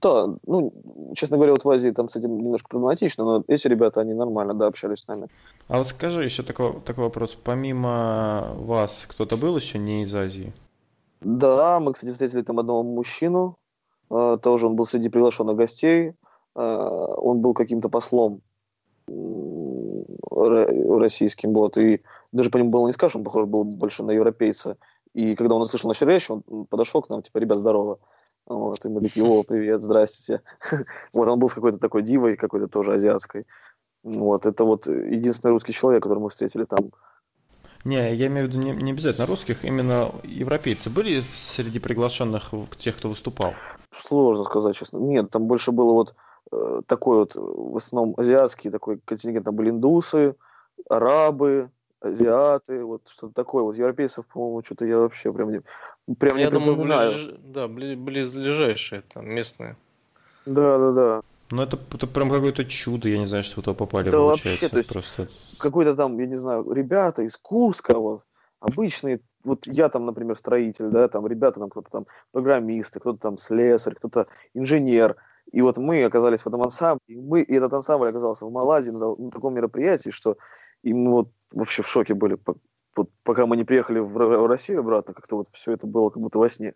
Да, ну, честно говоря, вот в Азии там с этим немножко проблематично, но эти ребята, они нормально, да, общались с нами. А вот скажи еще такой, такой вопрос. Помимо вас, кто-то был еще не из Азии? Да, мы, кстати, встретили там одного мужчину, э, тоже он был среди приглашенных гостей, э, он был каким-то послом российским, вот, и даже по нему было не скажешь, он, похож был больше на европейца. И когда он услышал нашу речь, он подошел к нам, типа, ребят, здорово. Вот, и мы такие, о, привет, здрасте. вот он был с какой-то такой дивой, какой-то тоже азиатской. Вот, это вот единственный русский человек, которого мы встретили там. Не, я имею в виду не, не обязательно русских, именно европейцы были среди приглашенных тех, кто выступал? Сложно сказать, честно. Нет, там больше было вот э, такой вот, в основном азиатский такой контингент, там были индусы, арабы, азиаты, вот что-то такое. Вот европейцев, по-моему, что-то я вообще прям не, прям я не думаю, ближ... да, близлежащие там местные. Да, да, да. Ну это, это прям какое-то чудо, я не знаю, что вы туда попали, да, получается. Вообще, то есть просто... какой-то там, я не знаю, ребята из Курска, вот, обычные вот я там, например, строитель, да, там ребята там кто-то там программисты, кто-то там слесарь, кто-то инженер, и вот мы оказались в этом ансамбле, и, мы, и этот ансамбль оказался в Малайзии на, на таком мероприятии, что и мы вот вообще в шоке были, пока мы не приехали в, Россию обратно, как-то вот все это было как будто во сне.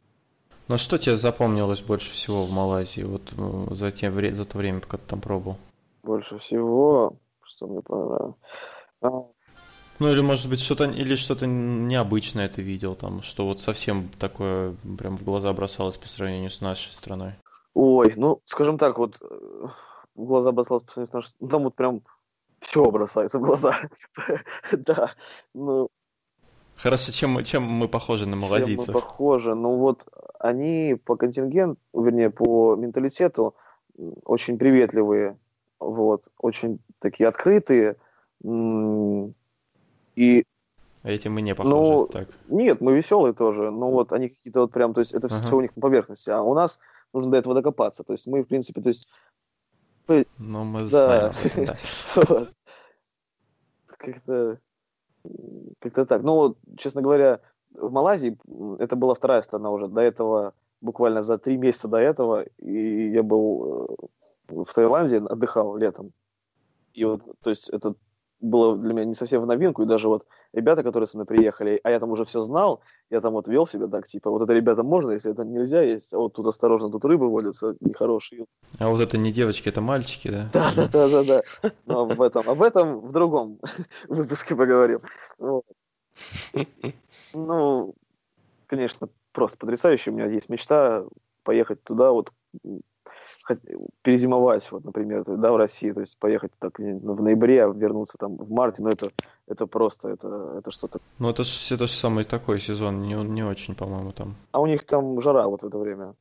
Ну а что тебе запомнилось больше всего в Малайзии вот э, за, те, за то время, пока ты там пробовал? Больше всего, что мне понравилось. А... Ну или может быть что-то или что-то необычное ты видел там, что вот совсем такое прям в глаза бросалось по сравнению с нашей страной. Ой, ну скажем так, вот э, в глаза бросалось по сравнению с нашей, ну, там вот прям все бросается в глаза. да, ну Хорошо, чем, чем мы похожи на малазийцев? Чем мы похожи? Ну вот они по контингенту, вернее, по менталитету очень приветливые, вот, очень такие открытые. И а Этим мы не похожи. Ну, так. Нет, мы веселые тоже. Но вот они какие-то вот прям, то есть это ага. все у них на поверхности. А у нас нужно до этого докопаться. То есть мы, в принципе, то есть... Ну, мы да. знаем. Да. Как-то как-то так. Ну, вот, честно говоря, в Малайзии это была вторая страна уже. До этого, буквально за три месяца до этого, и я был э, в Таиланде, отдыхал летом. И вот, то есть, это было для меня не совсем в новинку, и даже вот ребята, которые со мной приехали, а я там уже все знал, я там вот вел себя так, типа, вот это ребята можно, если это нельзя, есть, а вот тут осторожно, тут рыбы водятся нехорошие. А вот это не девочки, это мальчики, да? Да, да, да, да, да. Но об этом, об этом в другом выпуске поговорим. Вот. Ну, конечно, просто потрясающе. У меня есть мечта поехать туда, вот перезимовать, вот, например, да, в России, то есть поехать так в ноябре, а вернуться там в марте, но это, это просто, это, это что-то. Ну, это же это ж самый такой сезон, не, не очень, по-моему, там. А у них там жара вот в это время.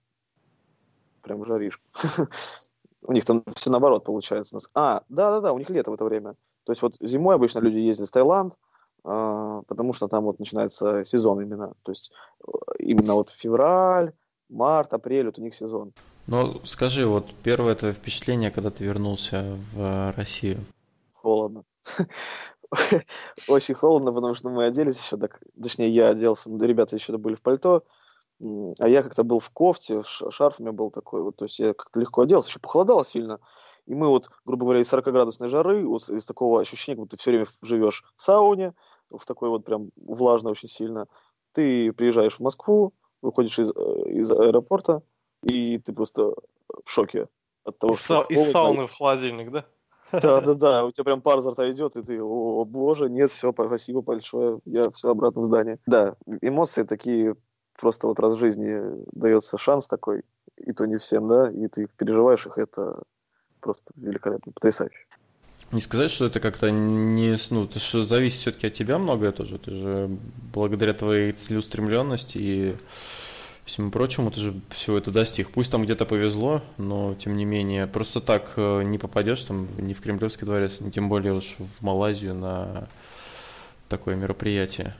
Прям жаришка. У них там все наоборот получается. А, да-да-да, у них лето в это время. То есть вот зимой обычно люди ездят в Таиланд, а, потому что там вот начинается сезон именно. То есть э, именно вот февраль, март, апрель, вот у них сезон. Ну, скажи, вот первое это впечатление, когда ты вернулся в Россию? Холодно. Очень холодно, потому что мы оделись еще, так, точнее, я оделся, ребята еще были в пальто, а я как-то был в кофте, шарф у меня был такой, вот, то есть я как-то легко оделся, еще похолодало сильно, и мы вот, грубо говоря, из 40-градусной жары, вот из такого ощущения, как будто ты все время живешь в сауне, в такой вот прям влажно очень сильно, ты приезжаешь в Москву, выходишь из, э, из аэропорта, и ты просто в шоке от того, что... Из сауны в холодильник, да? Да, да, да, у тебя прям пар изо рта идет, и ты, о, боже, нет, все, спасибо большое, я все обратно в здание. Да, эмоции такие, просто вот раз в жизни дается шанс такой, и то не всем, да, и ты переживаешь их, это просто великолепно, потрясающе. Не сказать, что это как-то не... Ну, это что зависит все-таки от тебя многое тоже. Ты же благодаря твоей целеустремленности и всему прочему, ты же всего это достиг. Пусть там где-то повезло, но тем не менее, просто так э, не попадешь там ни в Кремлевский дворец, ни тем более уж в Малайзию на такое мероприятие.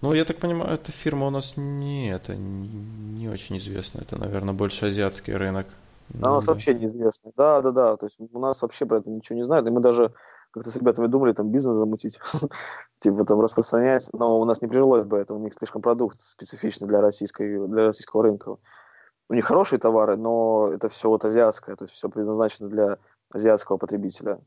Ну, я так понимаю, эта фирма у нас не это не, очень известна. Это, наверное, больше азиатский рынок. Она ну, да. вообще неизвестная. Да, да, да. То есть у нас вообще про это ничего не знают. И мы даже как-то с ребятами думали там бизнес замутить, типа там распространять, но у нас не прижилось бы это, у них слишком продукт специфичный для, российской, для российского рынка. У них хорошие товары, но это все вот азиатское, то есть все предназначено для азиатского потребителя.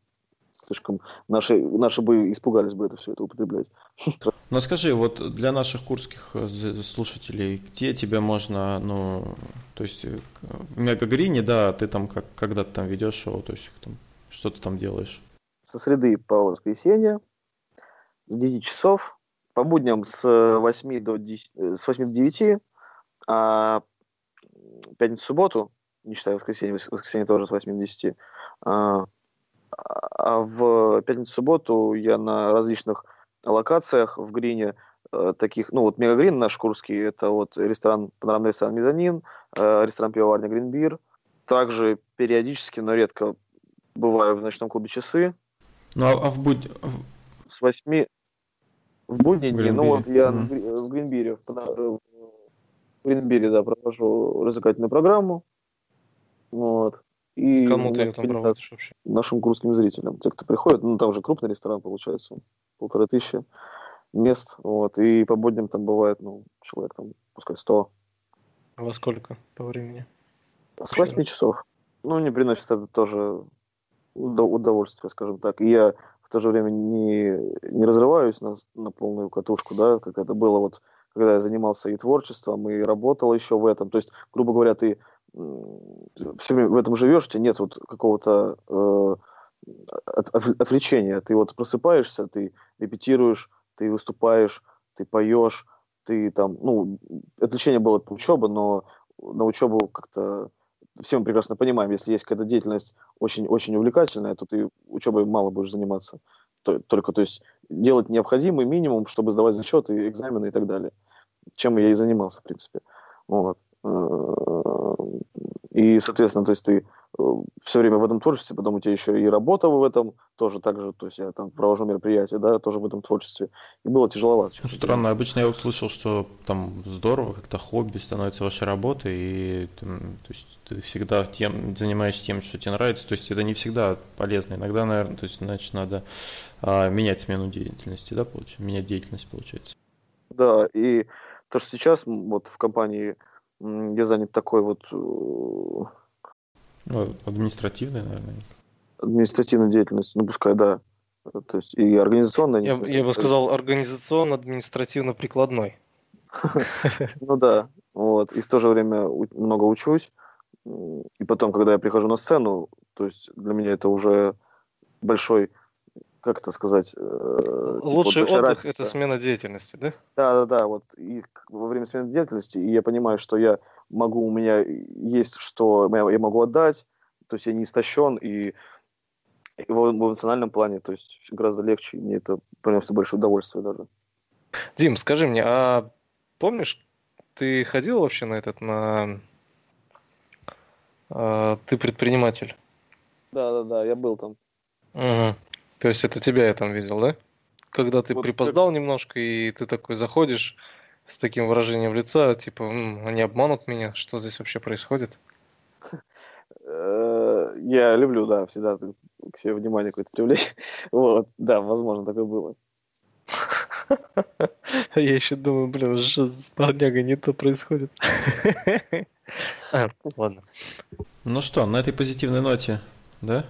Слишком наши, наши бы испугались бы это все это употреблять. Ну скажи, вот для наших курских э, слушателей, где тебя можно, ну, то есть э, в Мегагрине, да, ты там как, когда ты там ведешь шоу, то есть там, что ты там делаешь? Со среды по воскресенье с 10 часов, по будням с 8 до 10, э, с 8 до 9, а пятницу, субботу, не считая воскресенье, воскресенье тоже с 8 до 10, а, а в пятницу, субботу я на различных локациях в Грине, э, таких, ну вот Мегагрин наш курский, это вот ресторан, панорамный ресторан Мезонин, э, ресторан пивоварня Гринбир, также периодически, но редко бываю в ночном клубе «Часы», ну, а, а в будь... С восьми... В будни дни, ну вот я mm-hmm. в Гринбире, в Гринбире, да, провожу развлекательную программу. Вот. И Кому ты там проводишь вообще? Нашим курским зрителям. Те, кто приходит, ну там же крупный ресторан получается, полторы тысячи. мест, вот, и по будням там бывает, ну, человек там, пускай 100. Во сколько по времени? С 8 часов. Ну, не приносит это тоже удовольствие, скажем так. И я в то же время не, не разрываюсь на, на полную катушку, да, как это было вот, когда я занимался и творчеством, и работал еще в этом. То есть, грубо говоря, ты все время в этом живешь, у тебя нет вот какого-то э, от, отвлечения. Ты вот просыпаешься, ты репетируешь, ты выступаешь, ты поешь, ты там, ну, отвлечение было от учебы, но на учебу как-то все мы прекрасно понимаем, если есть какая-то деятельность очень-очень увлекательная, то ты учебой мало будешь заниматься. Только, то есть, делать необходимый минимум, чтобы сдавать зачеты, экзамены и так далее. Чем я и занимался, в принципе. Вот. Э, и, соответственно, то есть ты все время в этом творчестве, потом у тебя еще и работа в этом, тоже так же, то есть я там провожу мероприятия, да, тоже в этом творчестве. И было тяжеловато. Ну, странно, обычно я услышал, что там здорово, как-то хобби становится вашей работой, и там, то есть ты всегда тем, занимаешься тем, что тебе нравится, то есть это не всегда полезно. Иногда, наверное, то есть, значит, надо а, менять смену деятельности, да, получается, менять деятельность, получается. Да, и то, что сейчас вот в компании я занят такой вот... Ну, административной, наверное. Административной деятельностью, ну пускай, да. То есть и организационная. Я, я бы сказал, организационно-административно-прикладной. Ну да, вот. И в то же время много учусь. И потом, когда я прихожу на сцену, то есть для меня это уже большой как это сказать? Э, типа, Лучший отдых – это смена деятельности, да? Да, да, да. Вот и во время смены деятельности, и я понимаю, что я могу, у меня есть что я, могу отдать, то есть я не истощен, и, в, эмоциональном плане, то есть гораздо легче, и мне это приносит большое удовольствие даже. Дим, скажи мне, а помнишь, ты ходил вообще на этот, на... А, ты предприниматель? Да, да, да, я был там. Угу. То есть это тебя я там видел, да? Когда ты вот припоздал так... немножко, и ты такой заходишь с таким выражением лица, типа, они обманут меня, что здесь вообще происходит? Э, я люблю, да, всегда к себе внимание какое-то привлечь. Вот, да, возможно, такое было. Я еще думаю, блин, что с парнягой не то происходит. А, ладно. Ну что, на этой позитивной ноте, да?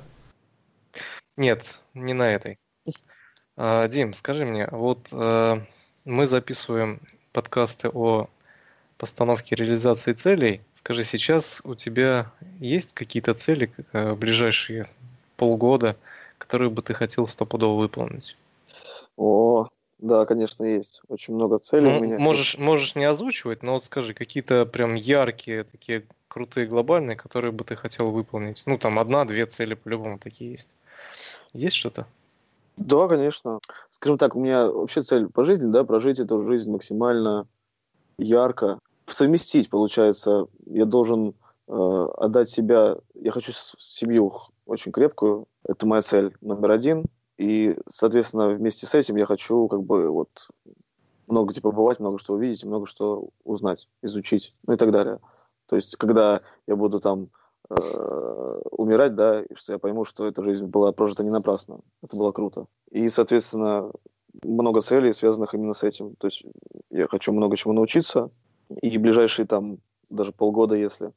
Нет, не на этой. А, Дим, скажи мне, вот э, мы записываем подкасты о постановке реализации целей. Скажи, сейчас у тебя есть какие-то цели э, ближайшие полгода, которые бы ты хотел стопудово выполнить? О, да, конечно, есть. Очень много целей ну, у меня. Можешь, можешь не озвучивать, но вот скажи, какие-то прям яркие, такие крутые, глобальные, которые бы ты хотел выполнить. Ну, там одна-две цели по-любому такие есть. Есть что-то? Да, конечно. Скажем так, у меня вообще цель по жизни, да, прожить эту жизнь максимально ярко. Совместить, получается, я должен э, отдать себя, я хочу семью очень крепкую, это моя цель номер один, и, соответственно, вместе с этим я хочу как бы вот много где побывать, много что увидеть, много что узнать, изучить, ну и так далее. То есть, когда я буду там э, умирать, да, и что я пойму, что эта жизнь была прожита не напрасно. Это было круто. И, соответственно, много целей, связанных именно с этим. То есть я хочу много чему научиться, и ближайшие там даже полгода, если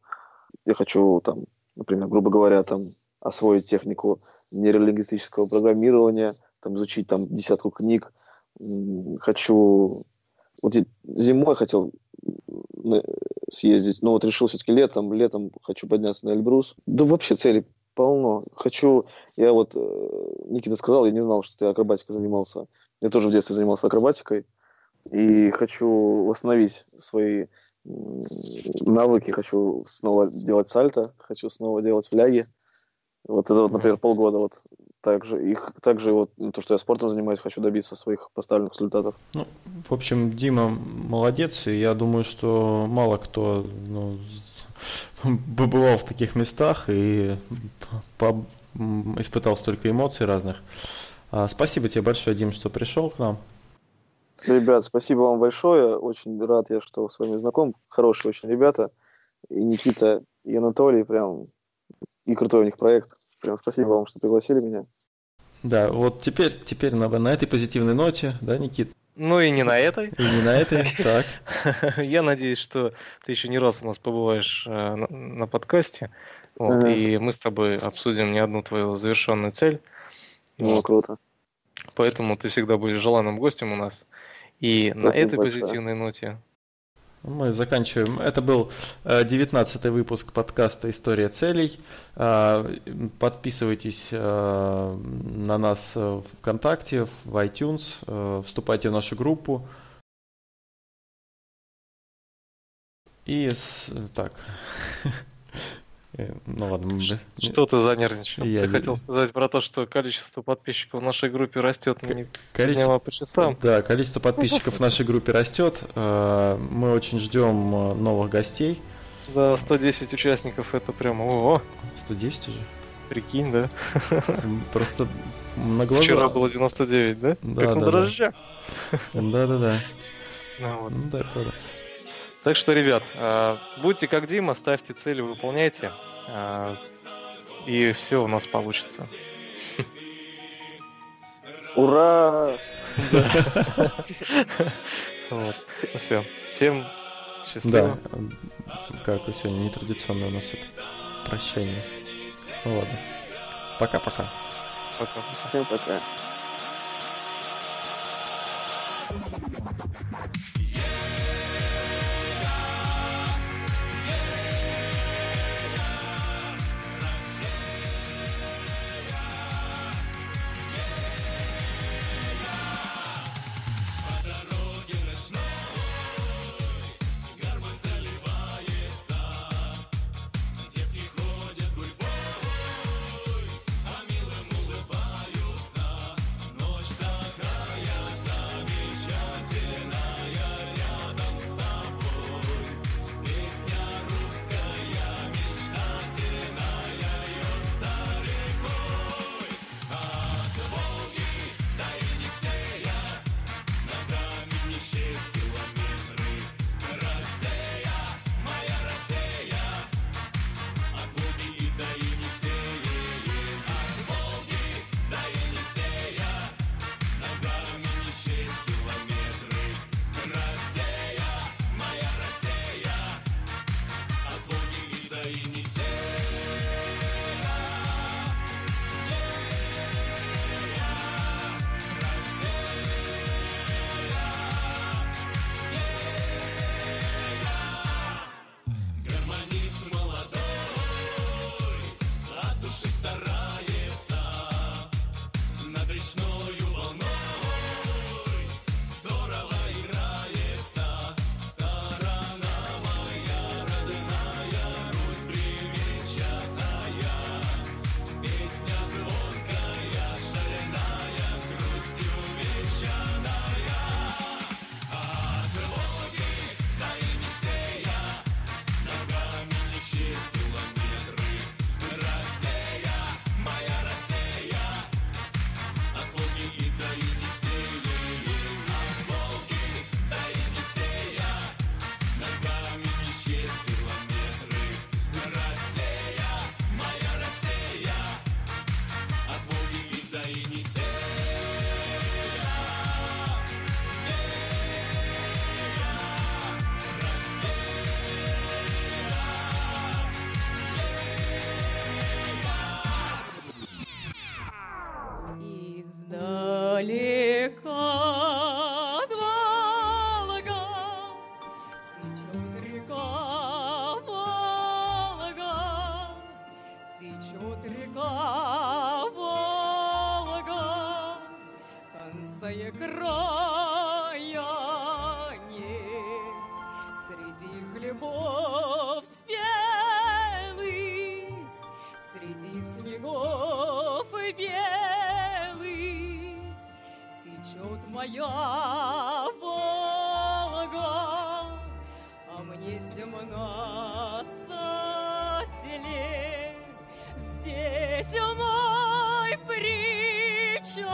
я хочу там, например, грубо говоря, там освоить технику нейролингвистического программирования, там изучить там десятку книг, хочу вот зимой хотел съездить. Но вот решил все-таки летом, летом хочу подняться на Эльбрус. Да вообще цели полно. Хочу, я вот, э, Никита сказал, я не знал, что ты акробатикой занимался. Я тоже в детстве занимался акробатикой. И хочу восстановить свои навыки, хочу снова делать сальто, хочу снова делать фляги. Вот это вот, например, полгода вот также их также вот ну, то, что я спортом занимаюсь, хочу добиться своих поставленных результатов. Ну, в общем, Дима молодец, и я думаю, что мало кто ну, побывал в таких местах и по, испытал столько эмоций разных. А, спасибо тебе большое, Дим, что пришел к нам. Ребят, спасибо вам большое. Очень рад я, что с вами знаком. Хорошие очень ребята. И Никита, и Анатолий, прям и крутой у них проект. Прям спасибо вам, что пригласили меня. Да, вот теперь, теперь на, на этой позитивной ноте, да, Никит? Ну и не на этой. И не на этой, так. Я надеюсь, что ты еще не раз у нас побываешь э, на, на подкасте. Вот, Ага. И мы с тобой обсудим не одну твою завершенную цель. Ну, Вот. круто. Поэтому ты всегда будешь желанным гостем у нас. И на Спасибо этой большое. позитивной ноте Мы заканчиваем. Это был девятнадцатый выпуск подкаста «История целей». А, Подписывайтесь э, на нас в ВКонтакте, в iTunes, э, вступайте в нашу группу. И так. Э, Ну ладно, мы- Что ты занервничал? Я ты не- хотел сказать про то, что количество подписчиков в нашей группе растет не количество- а по часам. Да, количество подписчиков в нашей группе растет. Э, Мы очень ждем э, новых гостей. Да, 110 участников это прям ого, 110 уже. прикинь, да? Просто на глаза. Вчера было 99, да? Да, как да, на да. дрожжах. Да-да-да. Ну вот. Ну да, правда. Так что, ребят, а, будьте как Дима, ставьте цели, выполняйте. а, И все у нас получится. Ура! Вот. Ну все. Всем счастливо. Да. Как сегодня нетрадиционное у нас это прощание. Ну ладно. Пока-пока. Пока. Всем пока. Хлебов спелых, среди снегов и белых течет моя Волга, а мне семнадцать лет. Здесь мой причал,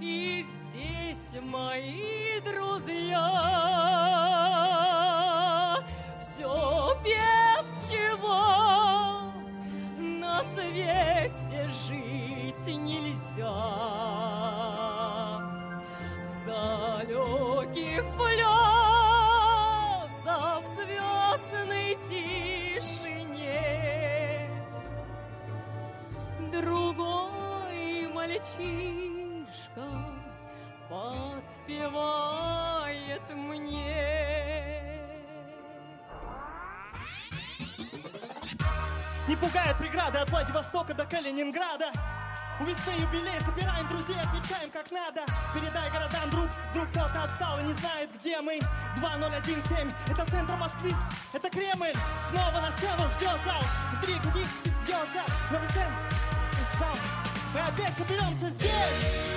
и здесь мои друзья. напевает мне. Не пугает преграды от Владивостока до Калининграда. У весны юбилей, собираем друзей, отвечаем как надо. Передай городам, друг, друг кто-то отстал и не знает, где мы. 2017, это центр Москвы, это Кремль. Снова на сцену ждет зал, и три гудит, бьется, на центр, зал. Мы опять соберемся здесь.